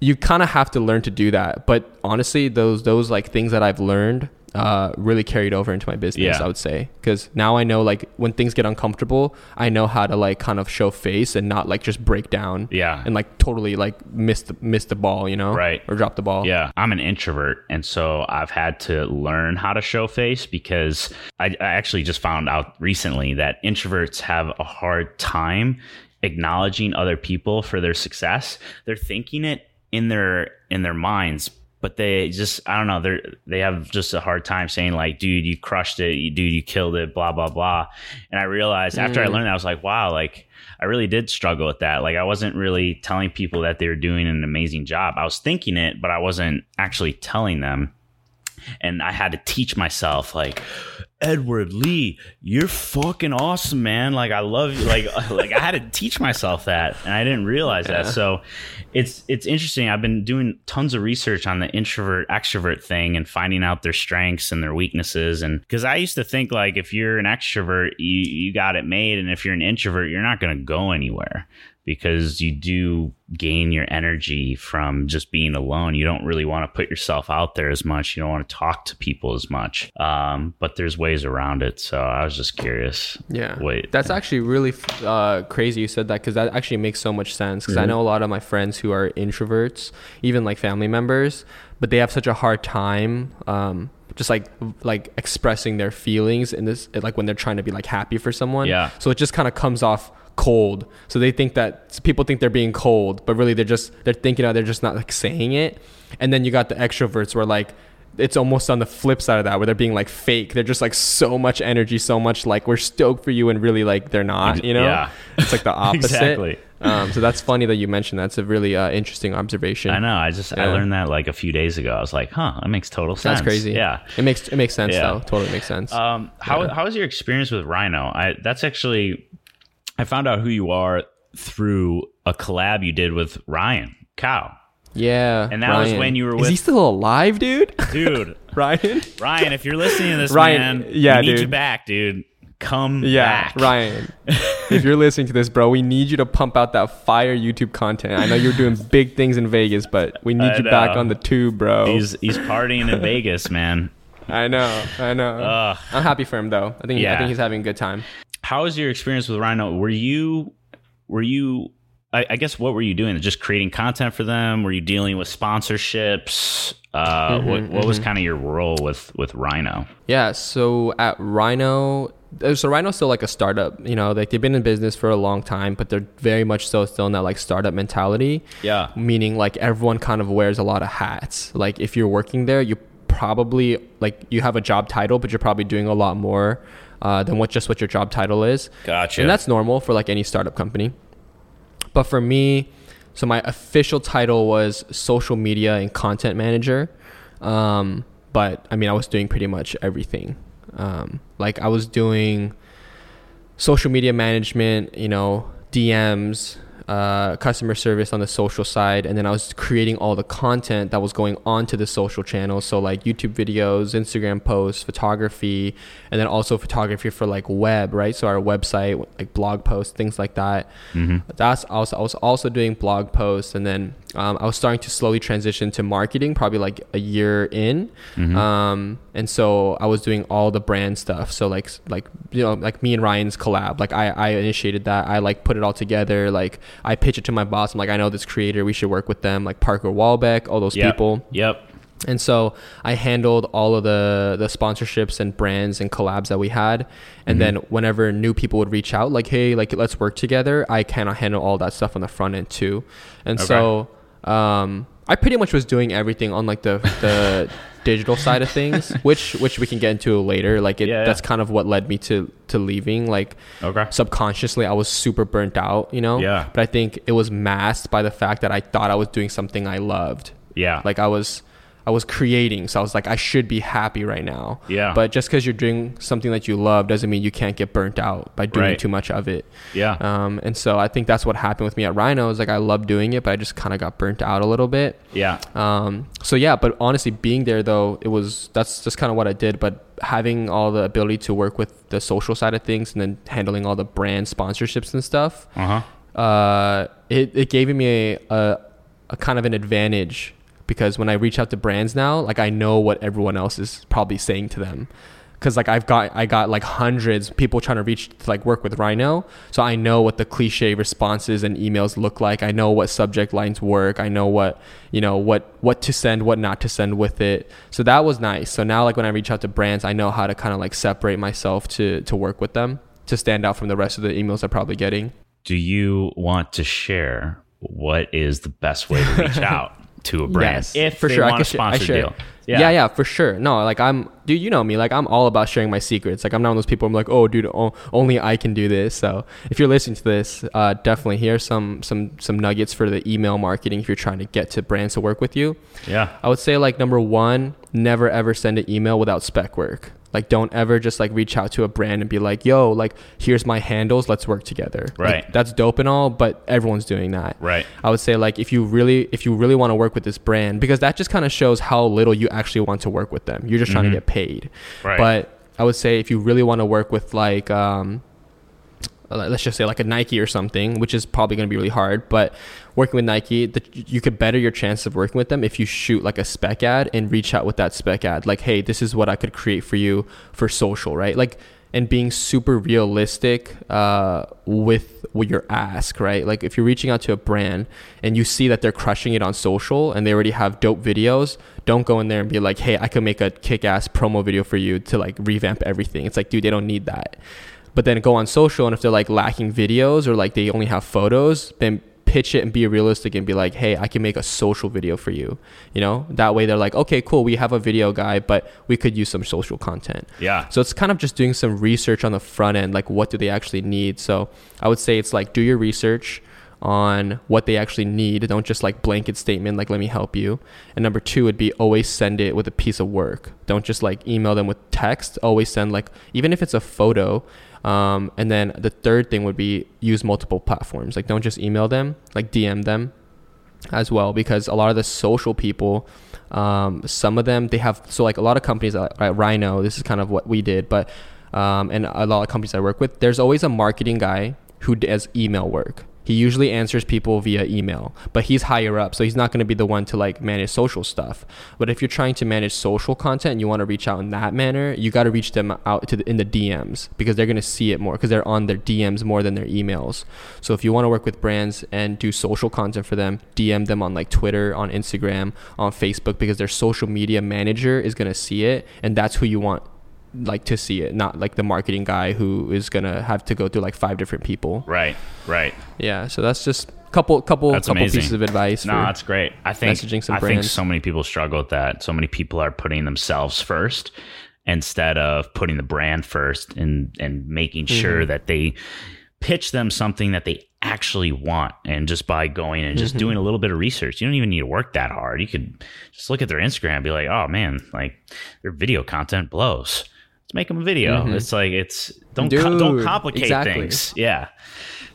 you kind of have to learn to do that. But honestly, those those like things that I've learned uh, really carried over into my business. Yeah. I would say because now I know like when things get uncomfortable, I know how to like kind of show face and not like just break down. Yeah. And like totally like miss the miss the ball, you know, Right. or drop the ball. Yeah, I'm an introvert, and so I've had to learn how to show face because I, I actually just found out recently that introverts have a hard time acknowledging other people for their success. They're thinking it in their in their minds, but they just I don't know they're they have just a hard time saying like, dude, you crushed it, you, dude, you killed it, blah blah blah. And I realized after I Mm. learned that, I was like, wow, like. I really did struggle with that. Like I wasn't really telling people that they were doing an amazing job. I was thinking it, but I wasn't actually telling them. And I had to teach myself like Edward Lee, you're fucking awesome, man. Like I love you. Like (laughs) like I had to teach myself that, and I didn't realize Yeah. that. So it's it's interesting. I've been doing tons of research on the introvert extrovert thing and finding out their strengths and their weaknesses. And because I used to think like if you're an extrovert, you you got it made, and if you're an introvert, you're not going to go anywhere because you do gain your energy from just being alone. You don't really want to put yourself out there as much. You don't want to talk to people as much. Um, but there's ways around it. So I was just curious. Yeah. Wait. That's actually really uh, crazy you said that because that actually makes so much sense. Because I Mhm. know a lot of my friends who are introverts, even like family members, but they have such a hard time. Um, just like like expressing their feelings in this like when they're trying to be like happy for someone Yeah. so it just kind of comes off cold so they think that people think they're being cold but really they're just they're thinking of they're just not like saying it and then you got the extroverts where like it's almost on the flip side of that where they're being like fake they're just like so much energy so much like we're stoked for you and really like they're not you know Yeah. it's like the (laughs) opposite Exactly. um, so that's funny that you mentioned that's a really uh, interesting observation I know. I just I learned that like a few days ago. I was like, huh, that makes total sense. that's crazy Yeah. it makes it makes sense Yeah. though totally makes sense Um, how Yeah. how was your experience with Rhino? I that's actually I found out who you are through a collab you did with Ryan Cow. yeah and that was when you were is he still alive dude (laughs) Dude, Ryan Ryan, if you're listening to this, Ryan, man, yeah, we need you dude. back, dude. Come Yeah, back. Ryan. (laughs) if you're listening to this, bro, we need you to pump out that fire YouTube content. I know you're doing big things in Vegas, but we need I you back on the tube, bro. He's he's partying in (laughs) Vegas, man. I know, I know. Ugh. I'm happy for him though. I think I think he's having a good time. How was your experience with Rhino? Were you were you I, I guess what were you doing? Just creating content for them? Were you dealing with sponsorships? Uh, Mm-hmm, what, what was kind of your role with with Rhino? Yeah, so at Rhino, uh, so Rhino's still like a startup. You know, like they've been in business for a long time, but they're very much so still in that like startup mentality. Yeah. meaning like everyone kind of wears a lot of hats. Like if you're working there, you probably like you have a job title, but you're probably doing a lot more uh, than what just what your job title is. Gotcha. And that's normal for like any startup company. But for me, so my official title was social media and content manager. Um, but I mean, I was doing pretty much everything. Um, like I was doing social media management, you know, DMs, uh, customer service on the social side, and then I was creating all the content that was going onto the social channels. So like YouTube videos, Instagram posts, photography, and then also photography for like web, right? So our website, like blog posts, things like that. That's also I was also doing blog posts, and then um, I was starting to slowly transition to marketing, probably like a year in. Um, and so I was doing all the brand stuff. So like like you know like me and Ryan's collab. Like I I initiated that. I like put it all together. Like I pitch it to my boss. I'm like I know this creator. We should work with them. Like Parker Walbeck, all those Yep. people. Yep. And so I handled all of the the sponsorships and brands and collabs that we had. And then whenever new people would reach out, like, hey, like let's work together, I kind of handle all that stuff on the front end too. And so um, I pretty much was doing everything on like the the (laughs) digital side of things, which which we can get into later. Like it, Yeah, yeah. that's kind of what led me to to leaving. Like Okay. subconsciously, I was super burnt out, you know. Yeah. But I think it was masked by the fact that I thought I was doing something I loved. Yeah. Like I was I was creating, so I was like I should be happy right now. Yeah. But just because you're doing something that you love doesn't mean you can't get burnt out by doing Right. too much of it. yeah. Um, and so I think that's what happened with me at Rhino. Is like I love doing it, but I just kind of got burnt out a little bit. yeah. Um, so yeah, but honestly, being there though, it was that's just kind of what I did. But having all the ability to work with the social side of things and then handling all the brand sponsorships and stuff, Uh huh. uh, it, it gave me a, a, a kind of an advantage because when I reach out to brands now, like I know what everyone else is probably saying to them. Cause like I've got I got like hundreds of people trying to reach to like work with Rhino, so I know what the cliche responses and emails look like. I know what subject lines work. I know what you know what what to send, what not to send with it. So that was nice. So now like when I reach out to brands, I know how to kind of like separate myself to to work with them to stand out from the rest of the emails I'm probably getting. Do you want to share what is the best way to reach (laughs) out to a brand. Yes, if for they sure. I want can a sh- I sponsor deal? Yeah. yeah, for sure. No, like I'm, dude. You know me. Like I'm all about sharing my secrets. Like I'm not one of those people. I'm like, oh, dude, only I can do this. So if you're listening to this, uh, definitely here's some some some nuggets for the email marketing if you're trying to get to brands to work with you. Yeah. I would say like number one, never ever send an email without spec work. Like don't ever just like reach out to a brand and be like, yo, like here's my handles, let's work together. Like, Right. that's dope and all, but everyone's doing that. Right. I would say like if you really if you really want to work with this brand because that just kind of shows how little you actually want to work with them. You're just trying to get paid. Mm-hmm. Right. But I would say if you really want to work with like um uh, let's just say like a Nike or something, which is probably going to be really hard, but working with Nike, the, you could better your chance of working with them if you shoot like a spec ad and reach out with that spec ad like, "Hey, this is what I could create for you for social," right? Like and being super realistic uh, with what your ask, right? Like if you're reaching out to a brand and you see that they're crushing it on social and they already have dope videos, don't go in there and be like, "Hey, I could make a kick-ass promo video for you to like revamp everything." It's like, dude, they don't need that. But then go on social and if they're like lacking videos or like they only have photos, then pitch it and be realistic and be like, hey, I can make a social video for you. You know, that way they're like, okay, cool, we have a video guy, but we could use some social content. Yeah. So it's kind of just doing some research on the front end, like what do they actually need. So I would say it's like do your research on what they actually need. Don't just like blanket statement like let me help you. And number two would be always send it with a piece of work. Don't just like email them with text. Always send like even if it's a photo. Um, and then the third thing would be use multiple platforms. Like don't just email them, like DM them as well because a lot of the social people um, some of them they have so like a lot of companies at rhino this is kind of what we did but um, and a lot of companies i work with there's always a marketing guy who does email work he usually answers people via email but he's higher up so he's not going to be the one to like manage social stuff. But if you're trying to manage social content and you want to reach out in that manner you got to reach them out to the, in the dms because they're going to see it more because they're on their dms more than their emails. So if you want to work with brands and do social content for them dm them on like twitter on instagram on facebook because their social media manager is going to see it and that's who you want like to see it not like the marketing guy who is to have to go through like five different people Right. Right. yeah, so that's just couple couple That's couple amazing. pieces of advice. No, that's great. I think messaging some I think so many people struggle with that. So many people are putting themselves first instead of putting the brand first and and making Mm-hmm. sure that they pitch them something that they actually want and just by going and Mm-hmm. just doing a little bit of research you don't even need to work that hard you could just look at their instagram and be like oh man like their video content blows make them a video it's like it's don't co- don't Mm-hmm. Complicate exactly. things yeah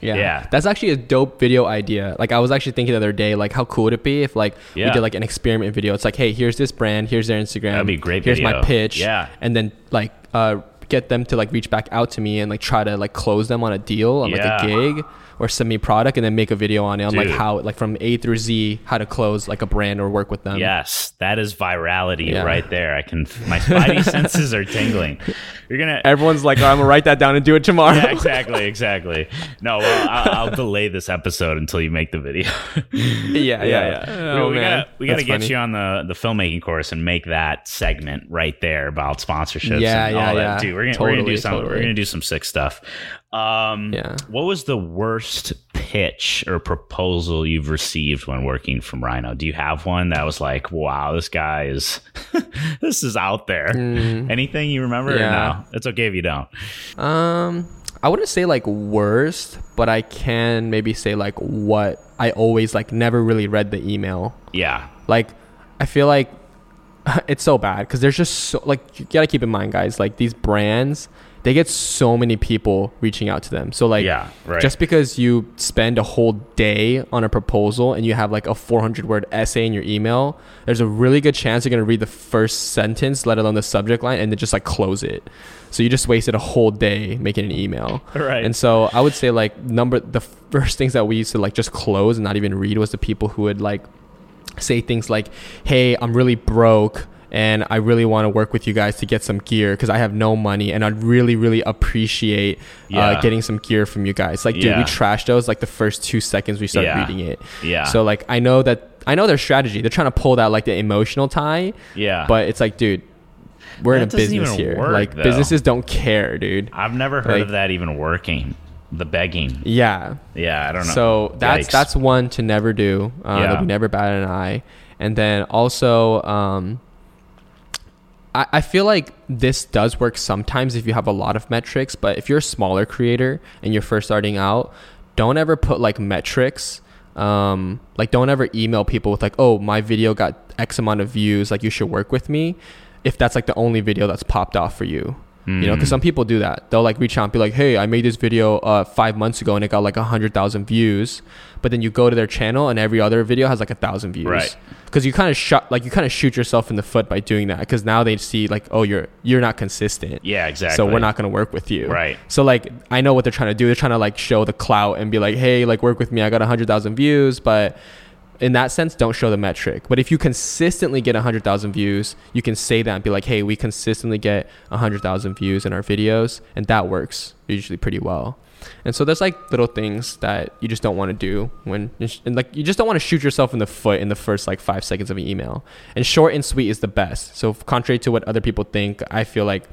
yeah. yeah. That's actually a dope video idea. Like I was actually thinking the other day, like how cool would it be if like we did like an experiment video. It's like, hey, here's this brand, here's their Instagram. That'd be great Here's my pitch. Yeah. And then like uh get them to like reach back out to me and like try to like close them on a deal on Yeah. like a gig or send me product and then make a video on it on like how like from A through Z how to close like a brand or work with them. Yes, that is virality Yeah. right there. I can my spidey (laughs) senses are tingling. You're gonna Everyone's like, oh, I'm gonna write that down and do it tomorrow. yeah, exactly, exactly. No, well, I'll, I'll delay this episode until you make the video. (laughs) yeah, yeah, yeah. Oh, we- Oh, we, man. gotta we gotta That's get funny. you on the the filmmaking course and make that segment right there about sponsorships. Yeah, and yeah, all that. yeah. Dude, we're gonna we're gonna do Totally, some we're gonna do some sick stuff. Um, Yeah. What was the worst pitch or proposal you've received when working from Rhino? Do you have one that was like, wow, this guy is, (laughs) this is out there? Anything you remember? or Yeah. no, it's okay if you don't. Um, I wouldn't say like worst, but I can maybe say like what I always like never really read the email. Yeah, Like, I feel like (laughs) it's so bad because there's just so like you gotta keep in mind, guys. Like these brands, they get so many people reaching out to them. So like, Yeah, right. just because you spend a whole day on a proposal and you have like a 400 word essay in your email, there's a really good chance you're gonna read the first sentence, let alone the subject line, and then just like close it. So you just wasted a whole day making an email. (laughs) Right. And so I would say like number the first things that we used to like just close and not even read was the people who would like say things like, "Hey, I'm really broke." And I really want to work with you guys to get some gear because I have no money, and I'd really, really appreciate Yeah. uh, getting some gear from you guys. Like, dude, Yeah. we trashed those like the first two seconds we started Yeah. reading it. Yeah. So like, I know that I know their strategy. They're trying to pull that like the emotional tie, yeah. but it's like, dude, we're in a business here. work, like, though. businesses don't care, dude. I've never heard like- of that even working. The begging. Yeah. Yeah, I don't know. So that's Yikes. that's one to never do. Uh, Yeah. That we never bat an eye. And then also, um, I, I feel like this does work sometimes if you have a lot of metrics. But if you're a smaller creator and you're first starting out, don't ever put like metrics. Um, like don't ever email people with like, oh, my video got X amount of views. Like you should work with me. If that's like the only video that's popped off for you. You know, because some people do that. They'll like reach out and be like, "Hey, I made this video uh, five months ago and it got like a hundred thousand views," but then you go to their channel and every other video has like a thousand views. Right. Because you kind of shot, like you kind of shoot yourself in the foot by doing that. Because now they see like, oh, you're you're not consistent. Yeah, exactly. So we're not gonna work with you. Right. So like, I know what they're trying to do. They're trying to like show the clout and be like, hey, like work with me. I got a hundred thousand views, but in that sense, don't show the metric. But if you consistently get 100,000 views, you can say that and be like, hey, we consistently get 100,000 views in our videos. And that works usually pretty well. And so there's like little things that you just don't want to do when, and like, you just don't want to shoot yourself in the foot in the first like five seconds of an email. And short and sweet is the best. So, contrary to what other people think, I feel like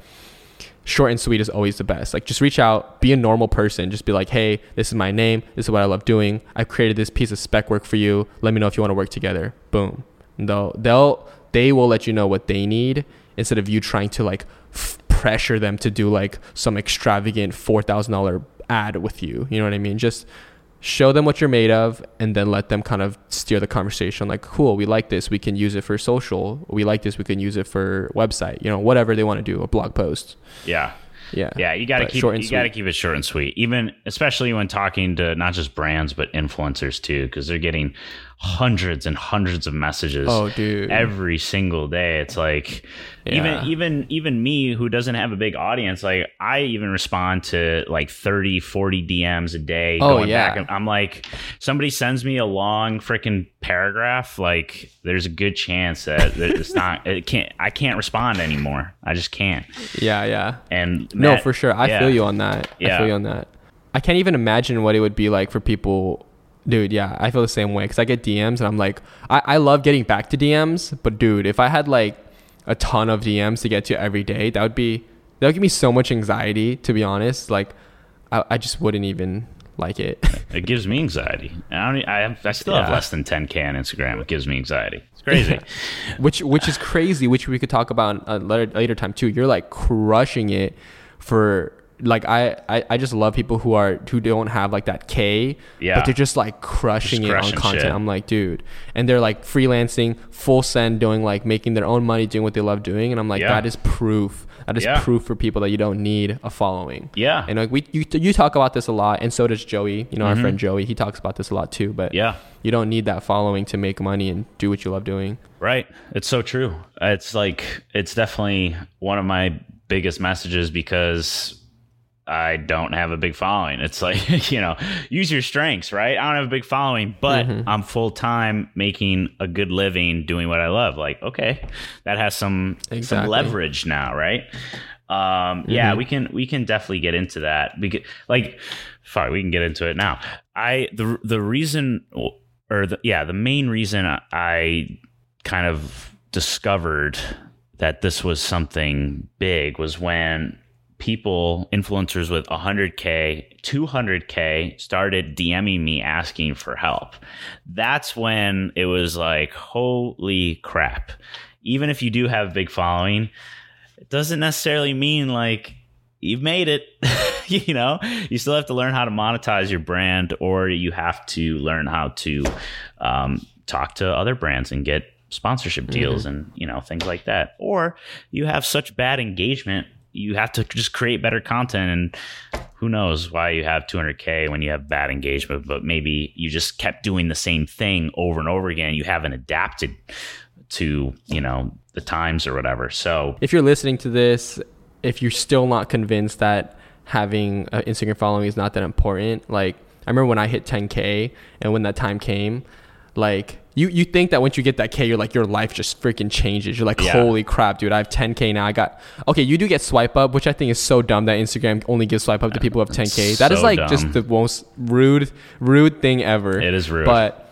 short and sweet is always the best. Like just reach out, be a normal person. Just be like, hey, this is my name. This is what I love doing. I've created this piece of spec work for you. Let me know if you want to work together. Boom. And they'll they'll they will let you know what they need instead of you trying to like f- pressure them to do like some extravagant four thousand dollar ad with you. You know what I mean? Just show them what you're made of and then let them kind of steer the conversation like cool we like this we can use it for social we like this we can use it for website you know whatever they want to do a blog post Yeah. yeah. Yeah, you got to keep you got to keep it short and sweet. Even especially when talking to not just brands but influencers too because they're getting hundreds and hundreds of messages Oh, dude. every single day. It's like Yeah. even even even me who doesn't have a big audience like I even respond to like 30 40 DMs a day Oh, going yeah. back and I'm like somebody sends me a long freaking paragraph like there's a good chance that that it's not (laughs) it can't I can't respond anymore. I just can't. Yeah, yeah. And No, Matt- for sure. I yeah. feel you on that. I Yeah. feel you on that. I can't even imagine what it would be like for people. Dude, yeah, I feel the same way because I get DMs and I'm like, I, I love getting back to DMs, but dude, if I had like a ton of DMs to get to every day, that would be that would give me so much anxiety. To be honest, like, I, I just wouldn't even like it. (laughs) It gives me anxiety. I don't. I, have, I still have less than 10k on Instagram. It gives me anxiety. It's crazy. (laughs) which which is crazy which we could talk about a later, later time too you're like crushing it for like I, I i just love people who are who don't have like that k Yeah. but they're just like crushing Just it crushing on content shit. i'm like dude and they're like freelancing full send doing like making their own money doing what they love doing and i'm like Yeah. that is proof that is Yeah. proof for people that you don't need a following Yeah. and like we you, you talk about this a lot and so does joey you know our friend joey he talks about this a lot too but Mm-hmm. Yeah. you don't need that following to make money and do what you love doing Right. It's so true. It's like it's definitely one of my biggest messages because I don't have a big following. It's like, (laughs) you know, use your strengths, right? I don't have a big following, but Mm-hmm. I'm full time making a good living doing what I love. Like, okay, that has some some leverage now, right? Um, yeah, Mm-hmm. we can we can definitely get into that. We Because like fine, we can get into it now. I the the reason or the yeah, the main reason I kind of discovered that this was something big was when people, influencers with 100K, 200K started DMing me asking for help. That's when it was like, holy crap. Even if you do have a big following, it doesn't necessarily mean like you've made it. (laughs) you know, you still have to learn how to monetize your brand, or you have to learn how to um, talk to other brands and get sponsorship deals mm-hmm. and you know things like that or you have such bad engagement you have to just create better content and who knows why you have 200k when you have bad engagement but maybe you just kept doing the same thing over and over again. You haven't adapted to you know the times or whatever. So if you're listening to this if you're still not convinced that having an instagram following is not that important like i remember when i hit 10k and when that time came like you you think that once you get that K, you're like your life just freaking changes. You're like, yeah. holy crap, dude! I have 10K now. I got okay. You do get swipe up, which I think is so dumb that Instagram only gives swipe up to people who have 10K. That so is like dumb. just the most rude rude thing ever. It is rude, but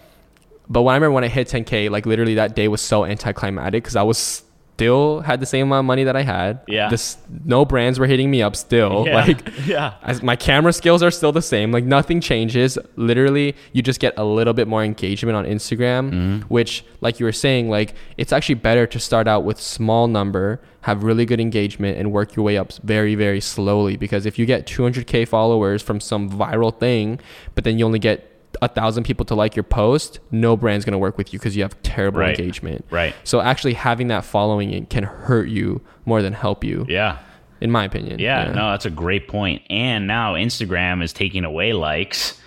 but when I remember when I hit 10K, like literally that day was so anticlimactic because I was still had the same amount of money that I had. Yeah. This no brands were hitting me up still. Yeah. (laughs) Like (laughs) yeah. As my camera skills are still the same. Like nothing changes. Literally, you just get a little bit more engagement on Instagram, mm-hmm. which like you were saying, like it's actually better to start out with small number, have really good engagement and work your way up very very slowly because if you get 200k followers from some viral thing, but then you only get a thousand people to like your post, no brand's gonna work with you because you have terrible right. engagement. Right. So actually having that following can hurt you more than help you. Yeah. In my opinion. Yeah, yeah. no, that's a great point. And now Instagram is taking away likes.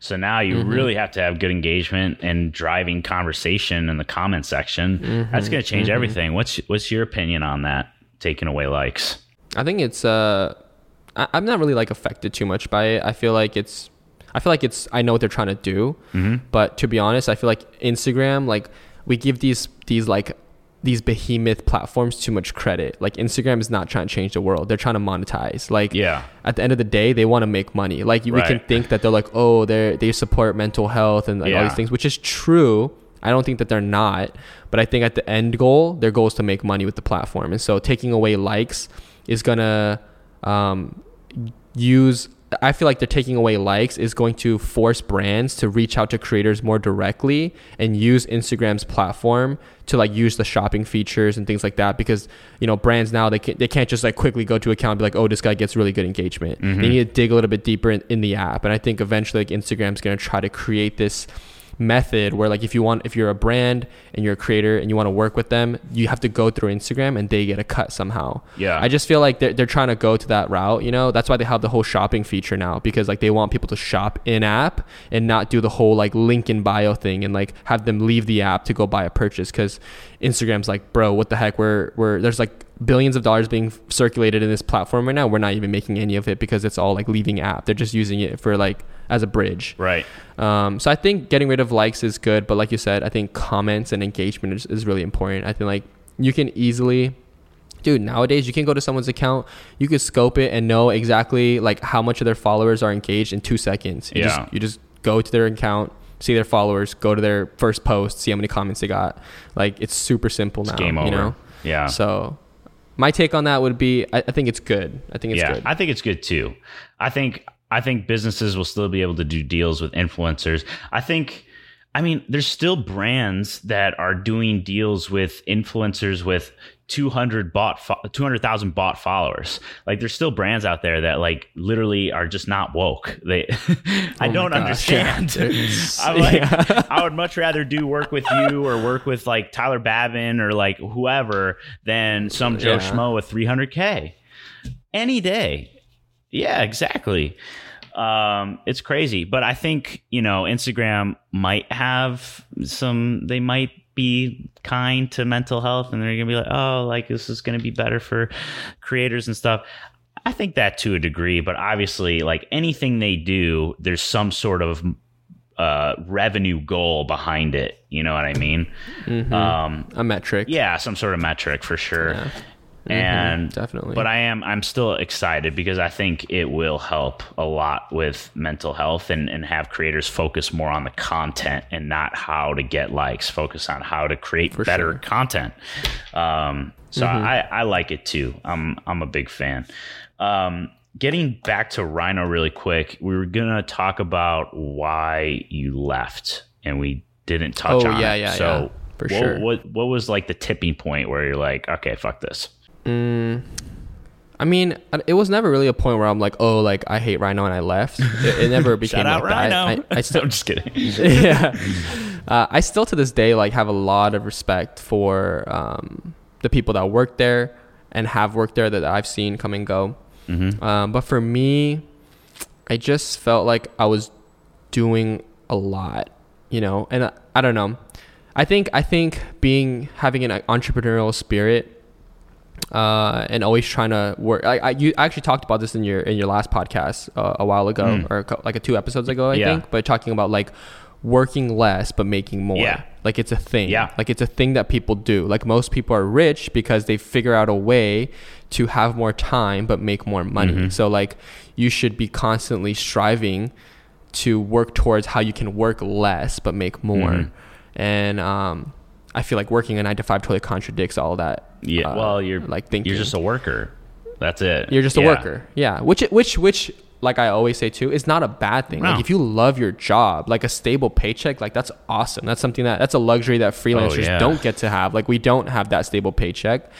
So now you mm-hmm. really have to have good engagement and driving conversation in the comment section. Mm-hmm. That's going to change mm-hmm. everything. What's what's your opinion on that? Taking away likes. I think it's uh I, I'm not really like affected too much by it. I feel like it's I feel like it's I know what they're trying to do, mm-hmm. but to be honest, I feel like Instagram like we give these these like these behemoth platforms too much credit. Like Instagram is not trying to change the world; they're trying to monetize. Like yeah, at the end of the day, they want to make money. Like right. we can think that they're like oh they they support mental health and like yeah. all these things, which is true. I don't think that they're not, but I think at the end goal, their goal is to make money with the platform, and so taking away likes is gonna um, use I feel like they're taking away likes is going to force brands to reach out to creators more directly and use Instagram's platform to like use the shopping features and things like that because you know brands now they can't, they can't just like quickly go to account and be like oh this guy gets really good engagement mm-hmm. they need to dig a little bit deeper in, in the app and I think eventually like Instagram's going to try to create this method where like if you want if you're a brand and you're a creator and you want to work with them you have to go through instagram and they get a cut somehow. Yeah. I just feel like they're, they're trying to go to that route you know? That's why they have the whole shopping feature now because like they want people to shop in app and not do the whole like link in bio thing and like have them leave the app to go buy a purchase because instagram's like bro what the heck? We're, we're there's like billions of dollars being circulated in this platform right now. We're not even making any of it because it's all like leaving app. They're just using it for like as a bridge. Right. Um, so I think getting rid of likes is good, but like you said, I think comments and engagement is, is really important. I think like you can easily dude nowadays you can go to someone's account you can scope it and know exactly like how much of their followers are engaged in two seconds you yeah. just you just go to their account see their followers go to their first post see how many comments they got like it's super simple now it's game over. you know yeah so my take on that would be I, I think it's good i think it's yeah, good i think it's good too i think I think businesses will still be able to do deals with influencers. I think, I mean, there's still brands that are doing deals with influencers with 200 bought 200,000 bought followers. Like there's still brands out there that like literally are just not woke. They (laughs) I oh don't understand. (laughs) I'm like yeah. I would much rather do work with you or work with like Tyler Babin or like whoever than some Joe yeah. Schmo with 300k. Any day. Yeah, exactly. Um, it's crazy, but I think you know Instagram might have some. They might be kind to mental health, and they're gonna be like, oh, like this is gonna be better for creators and stuff. I think that to a degree, but obviously, like anything they do, there's some sort of uh, revenue goal behind it. You know what I mean? Mm-hmm. Um, a metric. Yeah, some sort of metric for sure. Yeah. And definitely. But I am I'm still excited because I think it will help a lot with mental health and and have creators focus more on the content and not how to get likes. Focus on how to create For better sure. content. Um, so I I like it too. I'm I'm a big fan. Um, getting back to Rhino really quick, we were gonna talk about why you left, and we didn't touch Oh, on yeah, it. yeah, so yeah, for what, sure. what what was like the tipping point where you're like, okay, fuck this. I mean, it was never really a point where I'm like, oh, like I hate Rhino and I left. It, it (laughs) never became Shout out like that. Rhino. I, I (laughs) still, I'm just kidding. (laughs) yeah. Uh, I still to this day like have a lot of respect for um, the people that work there and have worked there that I've seen come and go. Mm-hmm. Um, but for me, I just felt like I was doing a lot, you know, and I, I don't know. I think I think being having an entrepreneurial spirit uh, and always trying to work. I, I you actually talked about this in your in your last podcast uh, a while ago, Mm. or a, cou- like a two episodes ago, I Yeah. think. But talking about like working less but making more. Yeah. Like it's a thing. Yeah. Like it's a thing that people do. Like most people are rich because they figure out a way to have more time but make more money. Mm-hmm. So like you should be constantly striving to work towards how you can work less but make more. Mhm. And um, I feel like working a nine to five totally contradicts all that. Yeah. uh, well, you're like thinking you're just a worker. That's it. you're just a Yeah. worker. Yeah. Which which which like I always say too is not a bad thing. No. Like if you love your job, like a stable paycheck, like that's awesome. That's something that that's a luxury that freelancers Oh, yeah. don't get to have. Like we don't have that stable paycheck.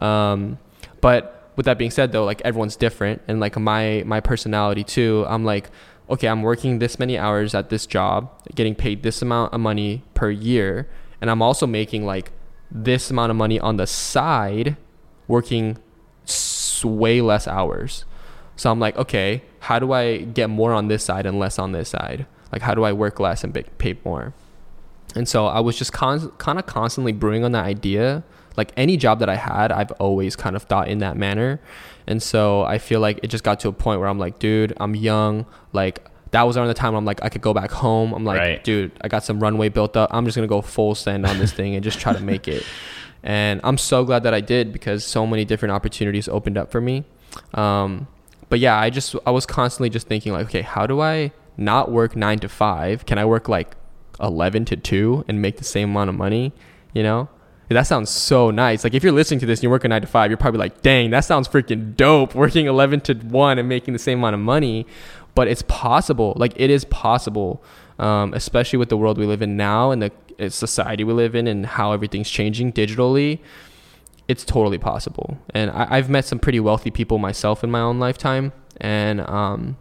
Um, but with that being said though, like everyone's different and like my my personality too, I'm like okay, I'm working this many hours at this job, getting paid this amount of money per year, and I'm also making like this amount of money on the side working way less hours. So I'm like, okay, how do I get more on this side and less on this side? Like, how do I work less and pay more? And so I was just con- kind of constantly brewing on that idea. Like any job that I had, I've always kind of thought in that manner. And so I feel like it just got to a point where I'm like, dude, I'm young. Like that was around the time I'm like, I could go back home. I'm like, Right. dude, I got some runway built up. I'm just gonna go full send on this thing and just try to make it. (laughs) And I'm so glad that I did because so many different opportunities opened up for me. Um, but yeah, I just I was constantly just thinking like, okay, how do I not work nine to five? Can I work like eleven to two and make the same amount of money? You know, that sounds so nice. Like if you're listening to this and you're working nine to five, you're probably like, dang, that sounds freaking dope. Working eleven to one and making the same amount of money, but it's possible. Like it is possible, um, especially with the world we live in now and the uh, society we live in and how everything's changing digitally it's totally possible. And I, I've met some pretty wealthy people myself in my own lifetime. And um,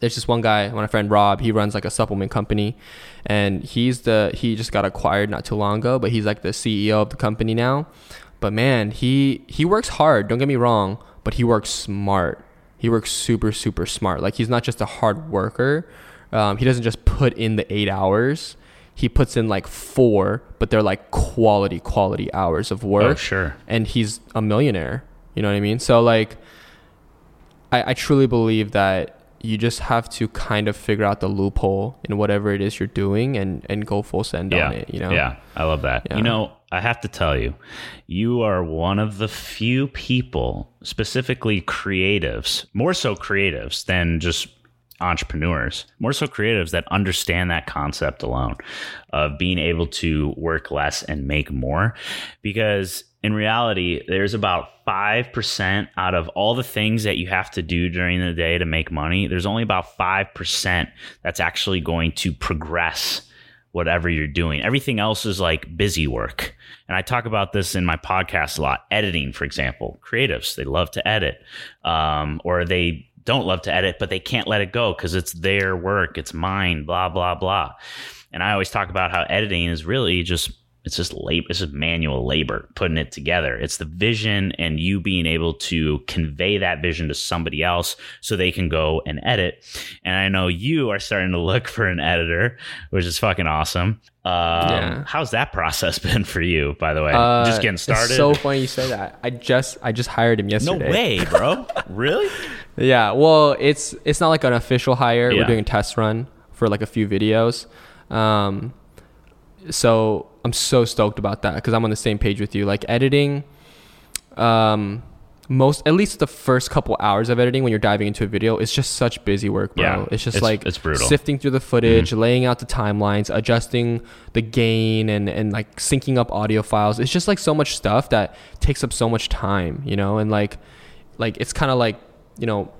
there's just one guy, my friend Rob. He runs like a supplement company, and he's the he just got acquired not too long ago, but he's like the CEO of the company now. But man, he he works hard. Don't get me wrong, but he works smart. He works super super smart. Like he's not just a hard worker. Um, he doesn't just put in the eight hours. He puts in like four, but they're like quality quality hours of work Oh, sure. and he's a millionaire. You know what I mean? So like, I, I truly believe that you just have to kind of figure out the loophole in whatever it is you're doing and and go full send yeah. on it. You know? Yeah. I love that. Yeah. You know, I have to tell you, you are one of the few people, specifically creatives, more so creatives than just entrepreneurs, more so creatives that understand that concept alone of being able to work less and make more. Because in reality, there's about 5% out of all the things that you have to do during the day to make money. There's only about 5% that's actually going to progress whatever you're doing. Everything else is like busy work. And I talk about this in my podcast a lot. Editing, for example, creatives, they love to edit, um, or they don't love to edit, but they can't let it go because it's their work, it's mine, blah, blah, blah. And I always talk about how editing is really just it's just labor it's just manual labor putting it together it's the vision and you being able to convey that vision to somebody else so they can go and edit and i know you are starting to look for an editor which is fucking awesome um, Yeah. how's that process (laughs) been for you by the way Uh, just getting started It's so funny you say that. I just I just hired him yesterday. no way (laughs) bro really Yeah, well, it's it's not like an official hire. Yeah. We're doing a test run for like a few videos. Um, so I'm so stoked about that because I'm on the same page with you. Like editing, um, most at least the first couple hours of editing when you're diving into a video is just such busy work, bro. Yeah, it's just it's- like it's brutal. Mm-hmm. sifting through the footage, laying out the timelines, adjusting the gain, and and like syncing up audio files. It's just like so much stuff that takes up so much time, you know, and like like it's kind of like you know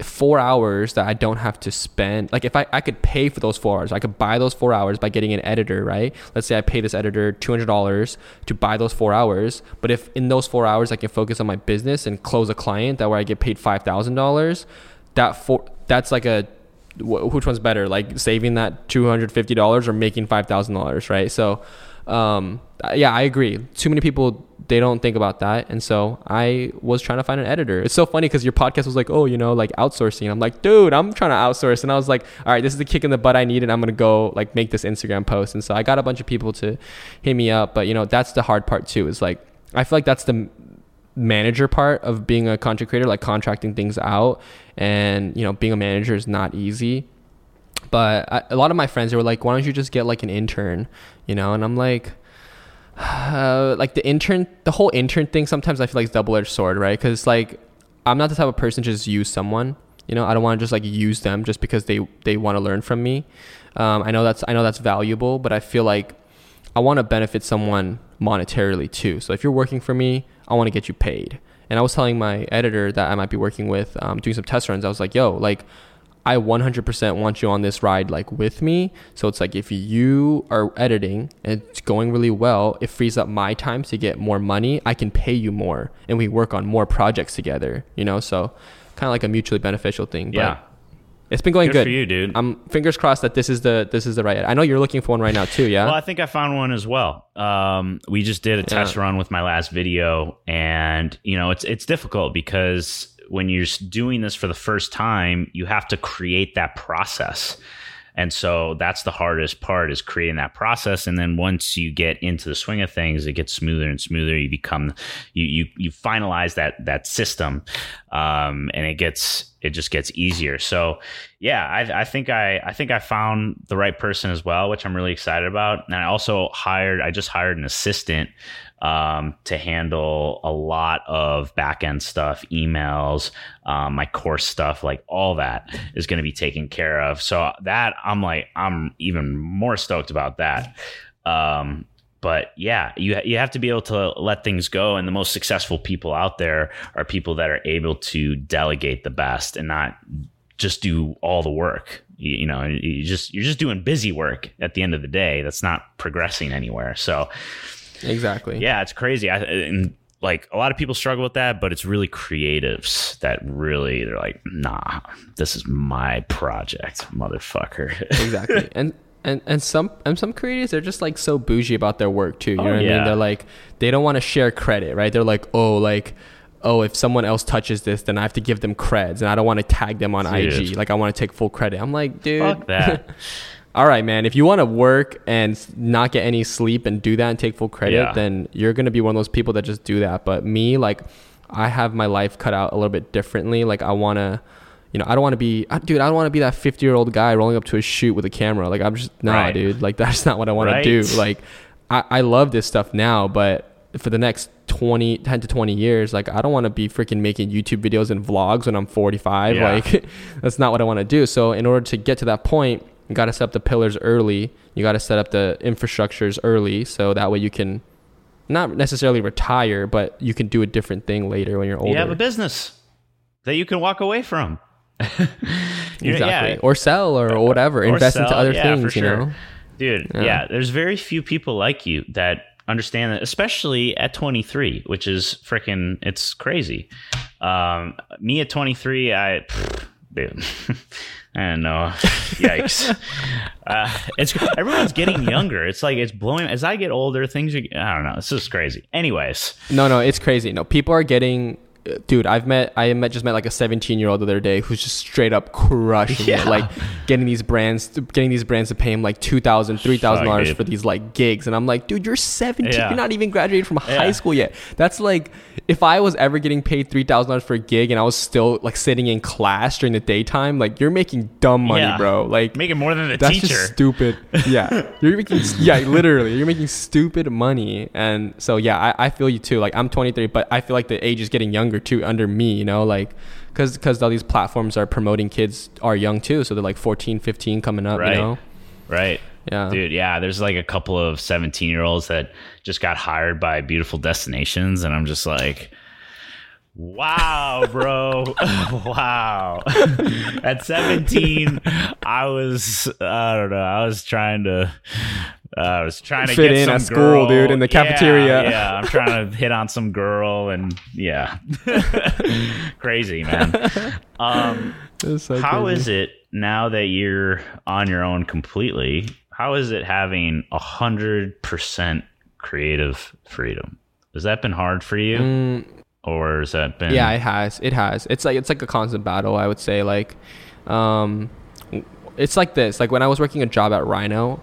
four hours that I don't have to spend. Like if I, I could pay for those four hours, I could buy those four hours by getting an editor, right? Let's say I pay this editor two hundred dollars to buy those four hours. But if in those four hours I can focus on my business and close a client that where I get paid five thousand dollars, that for that's like a wh- which one's better? Like saving that two hundred fifty dollars or making five thousand dollars, right? So, um, yeah, I agree. Too many people they don't think about that, and so I was trying to find an editor. It's so funny because your podcast was like, oh, you know, like outsourcing. I'm like, dude, I'm trying to outsource, and I was like, all right, this is the kick in the butt I need, and I'm gonna go like make this Instagram post. And so I got a bunch of people to hit me up, but you know, that's the hard part too. Is like I feel like that's the manager part of being a content creator, like contracting things out, and you know, being a manager is not easy but I, a lot of my friends they were like why don't you just get like an intern? You know and i'm like uh, (sighs) like the intern the whole intern thing sometimes i feel like double-edged sword right? Because like i'm not the type of person to just use someone. You know i don't want to just like use them just because they they want to learn from me. Um, i know that's i know that's valuable but i feel like i want to benefit someone monetarily too. So if you're working for me i want to get you paid. And i was telling my editor that i might be working with um, doing some test runs. I was like yo like I 100% want you on this ride like with me. So it's like if you are editing and it's going really well, it frees up my time to get more money. I can pay you more and we work on more projects together, you know? So kind of like a mutually beneficial thing. But Yeah. It's been going Good good. for you, dude. I'm fingers crossed that this is the this is the right. I know you're looking for one right now too, yeah? Well, I think I found one as well. Um, we just did a test run with my last video, and you know, it's it's difficult because when you're doing this for the first time, you have to create that process. And so that's the hardest part is creating that process. And then once you get into the swing of things, it gets smoother and smoother. You become, you, you, you finalize that, that system. Um, and it gets, it just gets easier. So yeah, I, I think I, I think I found the right person as well, which I'm really excited about. And I also hired, I just hired an assistant um, to handle a lot of back end stuff, emails, um, my course stuff, like all that is going to be taken care of. So that I'm like, I'm even more stoked about that. Um, but yeah, you you have to be able to let things go, and the most successful people out there are people that are able to delegate the best and not just do all the work. You, you know, you just you're just doing busy work at the end of the day. That's not progressing anywhere. So exactly. yeah, it's crazy. I, and like a lot of people struggle with that, but it's really creatives that really they're like, nah, this is my project, motherfucker. exactly. (laughs) And and and some and some creators they're just like so bougie about their work too. You know Oh, what I mean? They're like they don't want to share credit, right? They're like, oh, like oh, if someone else touches this, then I have to give them creds, and I don't want to tag them on IG. Like I want to take full credit. I'm like, dude, Fuck that. (laughs) all right, man. If you want to work and not get any sleep and do that and take full credit, Yeah. then you're gonna be one of those people that just do that. But me, like, I have my life cut out a little bit differently. Like, I wanna, you know, I don't want to be, I- dude. I don't want to be that 50 year old guy rolling up to a shoot with a camera. Like, I'm just nah, Right. dude. Like, (laughs) that's not what I want to do. Like, I, I love this stuff now, but for the next 20 10 to 20 years like i don't want to be freaking making youtube videos and vlogs when i'm 45 Yeah. like (laughs) that's not what i want to do so in order to get to that point you got to set up the pillars early you got to set up the infrastructures early so that way you can not necessarily retire but you can do a different thing later when you're older you have a business that you can walk away from. (laughs) Exactly yeah. or sell or whatever Or invest into other yeah, things for you sure. know Dude, Yeah. yeah. there's very few people like you that understand that, especially at 23, which is freaking, it's crazy. Um, me at 23, I, pfft, dude, (laughs) I don't know. Yikes. (laughs) uh, it's everyone's getting younger. It's like it's blowing. As I get older, things are. I don't know. It's just crazy. Anyways, No, no, it's crazy. No, people are getting dude, I've met I met just met like a 17 year old the other day who's just straight up crushing Yeah. it, like getting these brands, getting these brands to pay him like two thousand, three thousand dollars for these like gigs, and I'm like, dude, you're 17, Yeah. you're not even graduated from high school yet. That's like, if I was ever getting paid three thousand dollars for a gig and I was still like sitting in class during the daytime, like you're making dumb money, Yeah. bro. Like Making more than a that's teacher. just stupid. (laughs) Yeah, you're making yeah, literally, you're making stupid money, and so yeah, I, I feel you too. Like I'm 23, but I feel like the age is getting younger too under me. You know, like because because all these platforms are promoting kids are young too, so they're like 14, 15 coming up. Right. You know, right. yeah, Dude, yeah, there's like a couple of 17 year olds that just got hired by Beautiful Destinations, and I'm just like, wow, bro. (laughs) wow. (laughs) At 17, I was, I don't know, I was trying to. Uh, I was trying to Fit get in some at school, girl. dude, in the cafeteria. Yeah, I'm trying to hit on some girl, and yeah, (laughs) crazy man. Um, (laughs) so how crazy. is it now that you're on your own completely? How is it having a hundred percent creative freedom? Has that been hard for you, Mm, or has that been? yeah, it has. It has. It's like it's like a constant battle. I would say like, um, it's like this. Like when I was working a job at Rhino,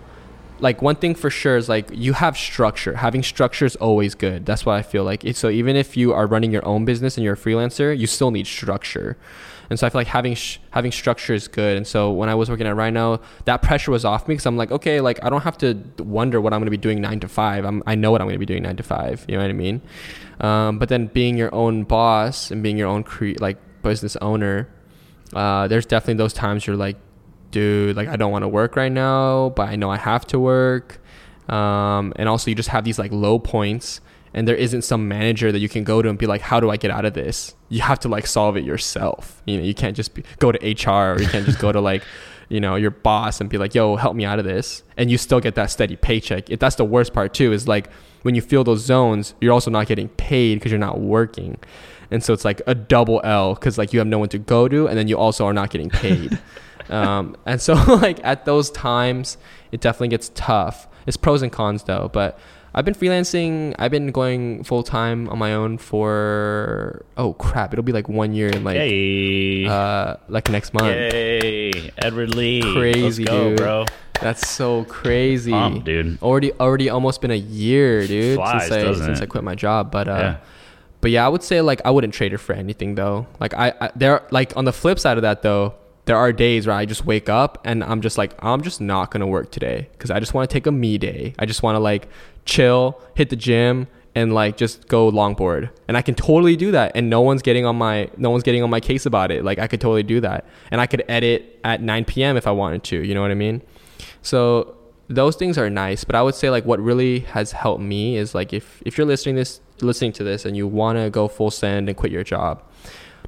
like one thing for sure is like you have structure. Having structure is always good. That's what I feel like. It's, so even if you are running your own business and you're a freelancer, you still need structure. And so I feel like having sh- having structure is good. And so when I was working at Rhino, that pressure was off me because I'm like, okay, like I don't have to wonder what I'm going to be doing nine to five. I'm, I know what I'm going to be doing nine to five. You know what I mean? Um, but then being your own boss and being your own cre- like business owner, uh, there's definitely those times you're like, dude, like I don't want to work right now, but I know I have to work. Um, and also you just have these like low points and there isn't some manager that you can go to and be like, how do I get out of this? You have to like solve it yourself. You know, you can't just be, go to HR or you can't just go to like, (laughs) you know, your boss and be like, yo, help me out of this. And you still get that steady paycheck. That's the worst part too, is like when you feel those zones, you're also not getting paid because you're not working. And so it's like a double L because like you have no one to go to and then you also are not getting paid. (laughs) um, (laughs) and so like at those times, it definitely gets tough. It's pros and cons though, but I've been freelancing. I've been going full time on my own for oh crap, it'll be like one year in like Yay! uh like next month. Yay! Edward Lee. Crazy, go, dude. bro. That's so crazy. Pumped, dude. Already already almost been a year, dude, Flies, since I since it? I quit my job. But uh Yeah. but yeah, I would say like I wouldn't trade it for anything though. Like I, I there like on the flip side of that though, there are days where I just wake up and I'm just like I'm just not gonna work today because I just want to take a me day. I just want to like chill, hit the gym, and like just go longboard. And I can totally do that, and no one's getting on my no one's getting on my case about it. Like I could totally do that, and I could edit at 9 p.m. if I wanted to. You know what I mean? So those things are nice, but I would say like what really has helped me is like if if you're listening this listening to this and you want to go full send and quit your job.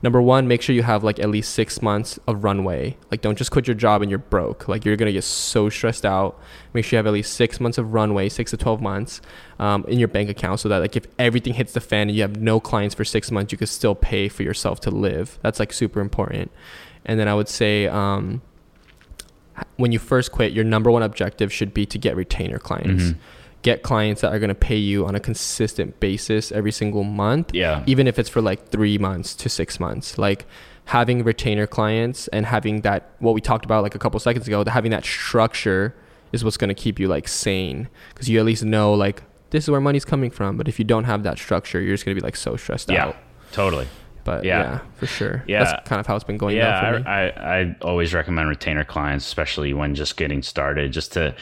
Number one, make sure you have like at least six months of runway. Like, don't just quit your job and you're broke. Like, you're gonna get so stressed out. Make sure you have at least six months of runway, six to twelve months, um, in your bank account, so that like if everything hits the fan and you have no clients for six months, you can still pay for yourself to live. That's like super important. And then I would say, um, when you first quit, your number one objective should be to get retainer clients. Mhm. Get clients that are going to pay you on a consistent basis every single month, Yeah. even if it's for like three months to six months. Like having retainer clients and having that, what we talked about like a couple seconds ago, having that structure is what's going to keep you like sane because you at least know like this is where money's coming from. But if you don't have that structure, you're just going to be like so stressed Yeah. out. Totally. But Yeah. yeah, for sure. Yeah. That's kind of how it's been going yeah, down for me. I, I I always recommend retainer clients, especially when just getting started, just to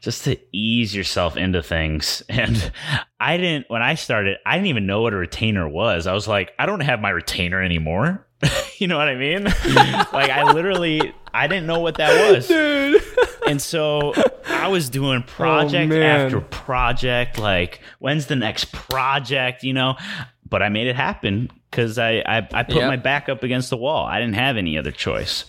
just to ease yourself into things. (laughs) And I didn't when I started, I didn't even know what a retainer was. I was like, I don't have my retainer anymore. (laughs) you know what I mean? (laughs) like I literally I didn't know what that was. Dude. And so I was doing oh, project man. after project. Like, when's the next project? You know, but I made it happen because I, I I put Yep. my back up against the wall. I didn't have any other choice.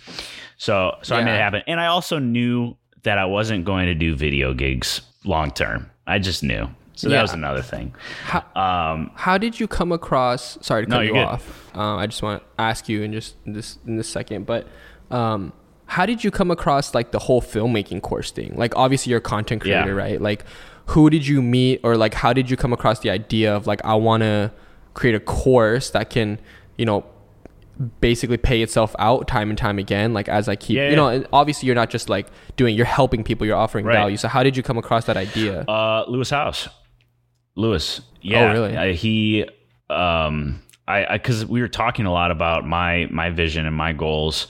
So so I made it Yeah. happen, and I also knew that I wasn't going to do video gigs long term. I just knew. So that Yeah. was another thing. How, Um, How did you come across? Sorry to cut you're you good. off. Um, I just want to ask you in just in this in this second, but um, how did you come across like the whole filmmaking course thing? Like, obviously, you're a content Yeah. creator, right? Like, who did you meet, or like, how did you come across the idea of like, I want to create a course that can you know, basically pay itself out time and time again like as i keep Yeah, you yeah. know obviously you're not just like doing you're helping people you're offering Right. value so how did you come across that idea Uh, Lewis Howes. Lewis. Yeah. really? Uh, he, um, I I, because we were talking a lot about my my vision and my goals,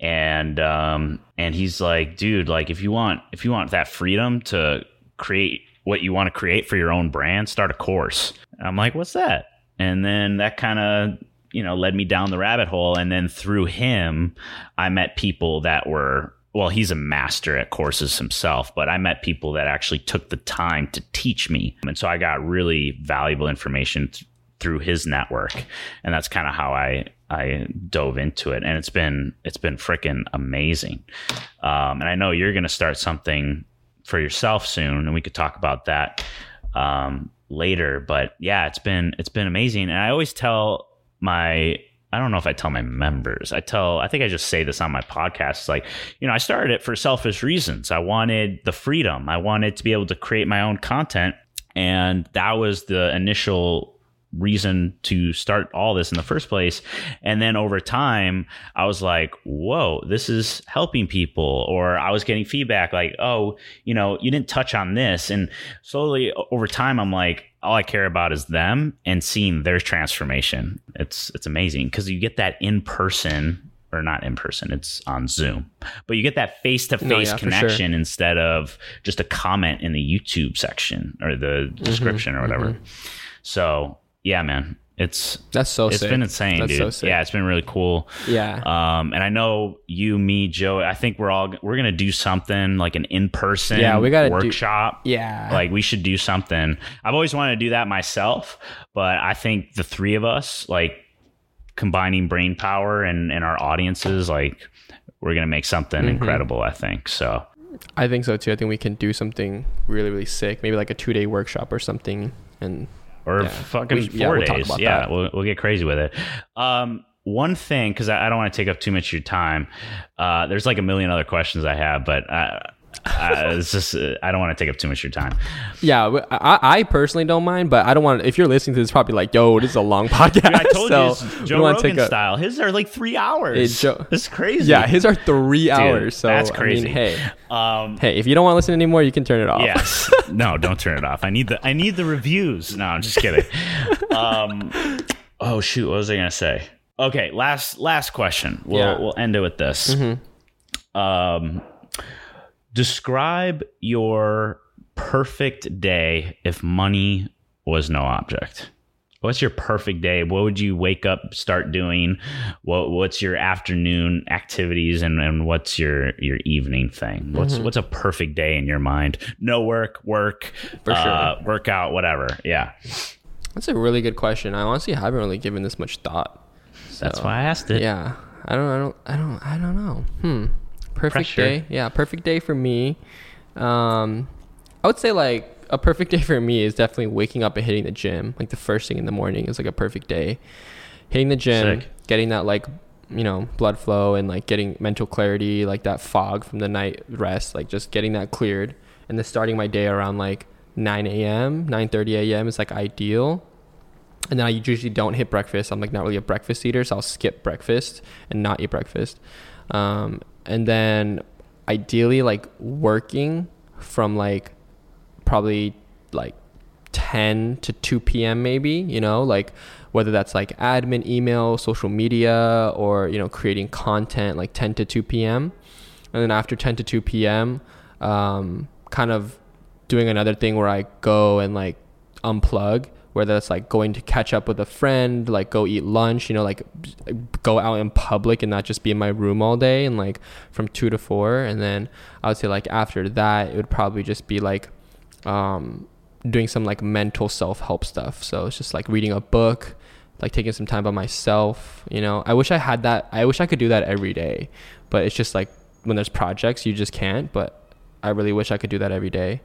and um, and he's like, dude, like if you want if you want that freedom to create what you want to create for your own brand, start a course. And I'm like, what's that? And then that kind of you know led me down the rabbit hole, and then through him, I met people that were well, he's a master at courses himself, but I met people that actually took the time to teach me. And so I got really valuable information th- through his network. And that's kind of how I I dove into it. And it's been it's been freaking amazing. Um, and I know you're gonna start something for yourself soon, and we could talk about that um, later. But yeah, it's been it's been amazing. And I always tell my I don't know if I tell my members. I tell I think I just say this on my podcast. It's like, you know, I started it for selfish reasons. I wanted the freedom. I wanted to be able to create my own content. And that was the initial reason to start all this in the first place. And then over time, I was like, whoa, this is helping people. Or I was getting feedback like, oh, you know, you didn't touch on this. And slowly over time, I'm like, all I care about is them and seeing their transformation. It's it's amazing because you get that in person or not in person, it's on Zoom. But you get that face to face for sure. connection instead of just a comment in the YouTube section or the Mm-hmm. description or whatever. So yeah, man, it's that's so it's sick. been insane, that's dude. so Yeah, it's been really cool. yeah Um, and I know you, me, Joe. I think we're all we're gonna do something like an in person Yeah, we do- workshop. yeah Like we should do something. I've always wanted to do that myself, but I think the three of us, like combining brain power and, and our audiences, like we're gonna make something Mm-hmm. incredible. I think so. I think so too. I think we can do something really, really sick. Maybe like a two day workshop or something. And or Yeah. fucking We- yeah, four we'll talk days. about Yeah, we'll, we'll get crazy with it. Um, one thing, because I, I don't want to take up too much of your time. Uh, there's like a million other questions I have, but uh, uh, it's just uh, I don't want to take up too much of your time. yeah, I personally don't mind, but I don't want. If you're listening to this, probably like, yo, this is a long (laughs) podcast. I told so you, it's Joe Rogan style. His are like three hours. Hey, Joe- is crazy. Yeah, his are three hours. So that's I crazy. mean, hey, Um, hey, if you don't want to listen anymore, you can turn it off. yes. (laughs) no, don't turn it off. I need the I need the reviews. No, I'm just kidding. Um, oh shoot, what was I gonna say? Okay, last last question. We'll Yeah. we'll end it with this. Um, describe your perfect day if money was no object. What's your perfect day? What would you wake up, start doing? What What's your afternoon activities, and, and what's your your evening thing? What's Mm-hmm. What's a perfect day in your mind? No work, work, For uh, workout, whatever. Yeah, That's a really good question. I honestly haven't really given this much thought. that's why I asked it. Yeah, I don't, I don't, I don't, I don't know. Hmm. Perfect Pressure. day. Yeah, perfect day for me. Um, I would say like a perfect (laughs) day for me is definitely waking up and hitting the gym. Like the first thing in the morning is like a perfect day. Hitting the gym, Sick. getting that like you know blood flow and like getting mental clarity, like that fog from the night rest, like just getting that cleared, and then starting my day around like 9 a.m., 9:30 a.m. is like ideal. And then I usually don't hit breakfast. I'm like not really a breakfast eater, so I'll skip breakfast and not eat breakfast. Um, and then ideally like working from like probably like 10 to 2 p.m. maybe, you know, like whether that's like admin, email, social media, or, you know, creating content like 10 to 2 p.m. And then after 10 to 2 p.m., um, kind of doing another thing where I go and like unplug, whether it's like going to catch up with a friend, like go eat lunch, you know, like go out in public and not just be in my room all day and like from two to four. And then I would say like after that, it would probably just be like, um, doing some like mental self help stuff. So it's just like reading a book, like taking some time by myself. You know, I wish I had that. I wish I could do that every day, but it's just like when there's projects, you just can't. But I really wish I could do that every day.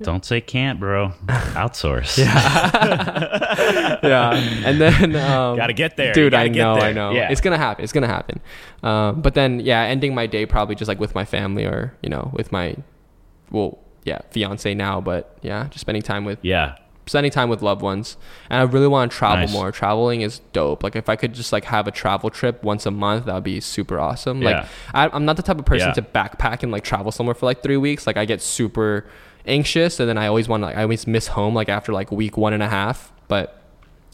Don't say can't, bro. (laughs) Outsource. (laughs) yeah, and then um, Gotta get there. Dude. I know, there. I know. Yeah. It's gonna happen. It's gonna happen. Um, but then, yeah, ending my day probably just like with my family or you know with my, well, yeah, fiance now. But yeah, just spending time with Yeah. spending time with loved ones and i really want to travel Nice. more traveling is dope like if i could just like have a travel trip once a month that would be super awesome like Yeah. I, i'm not the type of person Yeah. to backpack and like travel somewhere for like three weeks like i get super anxious and then i always want like i always miss home like after like week one and a half. But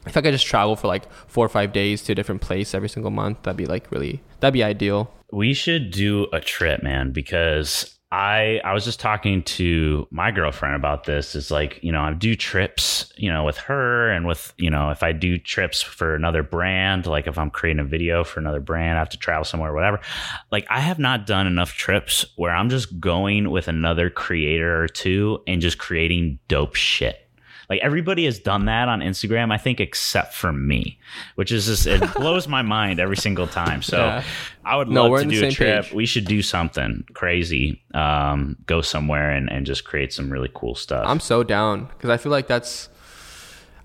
if i could just travel for like four or five days to a different place every single month that'd be like really that'd be ideal. We should do a trip, man, because I I was just talking to my girlfriend about this. It's like, you know, I do trips, you know, with her and with, you know, if I do trips for another brand, like if I'm creating a video for another brand, I have to travel somewhere, whatever. Like I have not done enough trips where I'm just going with another creator or two and just creating dope shit. Like everybody has done that on Instagram, I think, except for me, which is just it blows my (laughs) mind every single time. So Yeah. I would No, love to do a trip. page. We should do something crazy. Um, go somewhere and, and just create some really cool stuff. I'm so down because I feel like that's,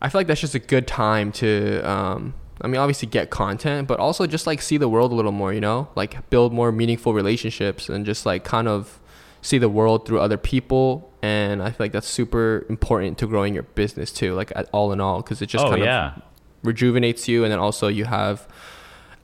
I feel like that's just a good time to, um, I mean, obviously get content, but also just like see the world a little more, you know, like build more meaningful relationships and just like kind of see the world through other people. And I feel like that's super important to growing your business too, like all in all, because it just oh kind of rejuvenates you and then also you have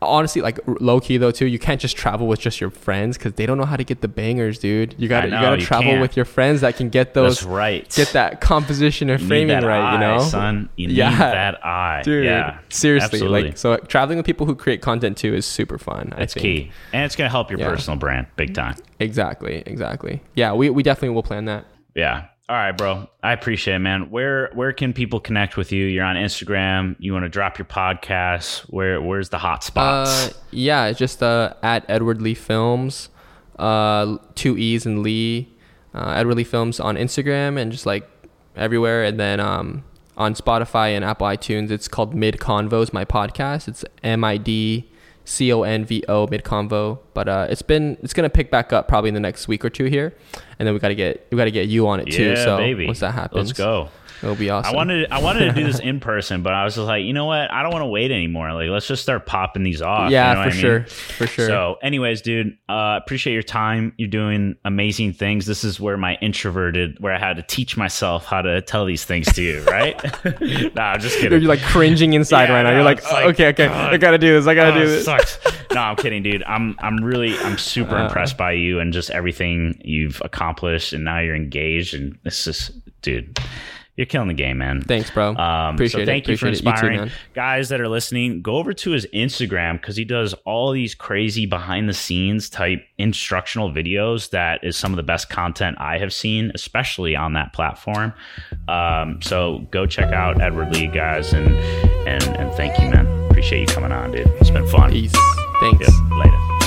honestly like low key though too you can't just travel with just your friends because they don't know how to get the bangers dude you gotta know, you gotta you travel can't. with your friends that can get those that's right. get that composition and framing right you know son. You Yeah. need that eye, dude Yeah, seriously absolutely. like so traveling with people who create content too is super fun That's key, and it's gonna help your Yeah. personal brand big time. exactly exactly yeah we, we definitely will plan that Yeah. All right, bro. I appreciate it, man. Where where can people connect with you? You're on Instagram. You want to drop your podcast? Where where's the hot spots? Uh, yeah, it's just uh, at Edward Lee Films, uh, two E's and Lee, uh, Edward Lee Films on Instagram and just like everywhere. And then um, on Spotify and Apple iTunes, it's called Mid Convos, my podcast. It's M I D C O N V O Mid Convo. But uh, it's been it's gonna pick back up probably in the next week or two here, and then we gotta get we gotta get you on it too. So baby. once that happens, let's go. It'll be awesome. I wanted I wanted to do this in person, but I was just like, you know what? I don't want to wait anymore. Like, let's just start popping these off. yeah, you know for I mean? sure, for sure. So, anyways, dude, uh, appreciate your time. You're doing amazing things. This is where my introverted, where I had to teach myself how to tell these things to you, right? (laughs) nah, I'm just kidding. You're like cringing inside Yeah, right now. You're like, like, "Oh, okay, okay, God. I gotta do this. I gotta Oh, do this. sucks. (laughs) no, I'm kidding, dude. I'm I'm really I'm super Uh. impressed by you and just everything you've accomplished, and now you're engaged, and it's just, dude, you're killing the game, man. Thanks, bro. Um, Appreciate so thank it. you for Appreciate it. You too, inspiring guys that are listening. Go over to his Instagram because he does all these crazy behind the scenes type instructional videos. That is some of the best content I have seen, especially on that platform. Um, so go check out Edward Lee, guys, and and and thank you, man. Appreciate you coming on, dude. It's been fun. Peace. Thanks. Yep. Later.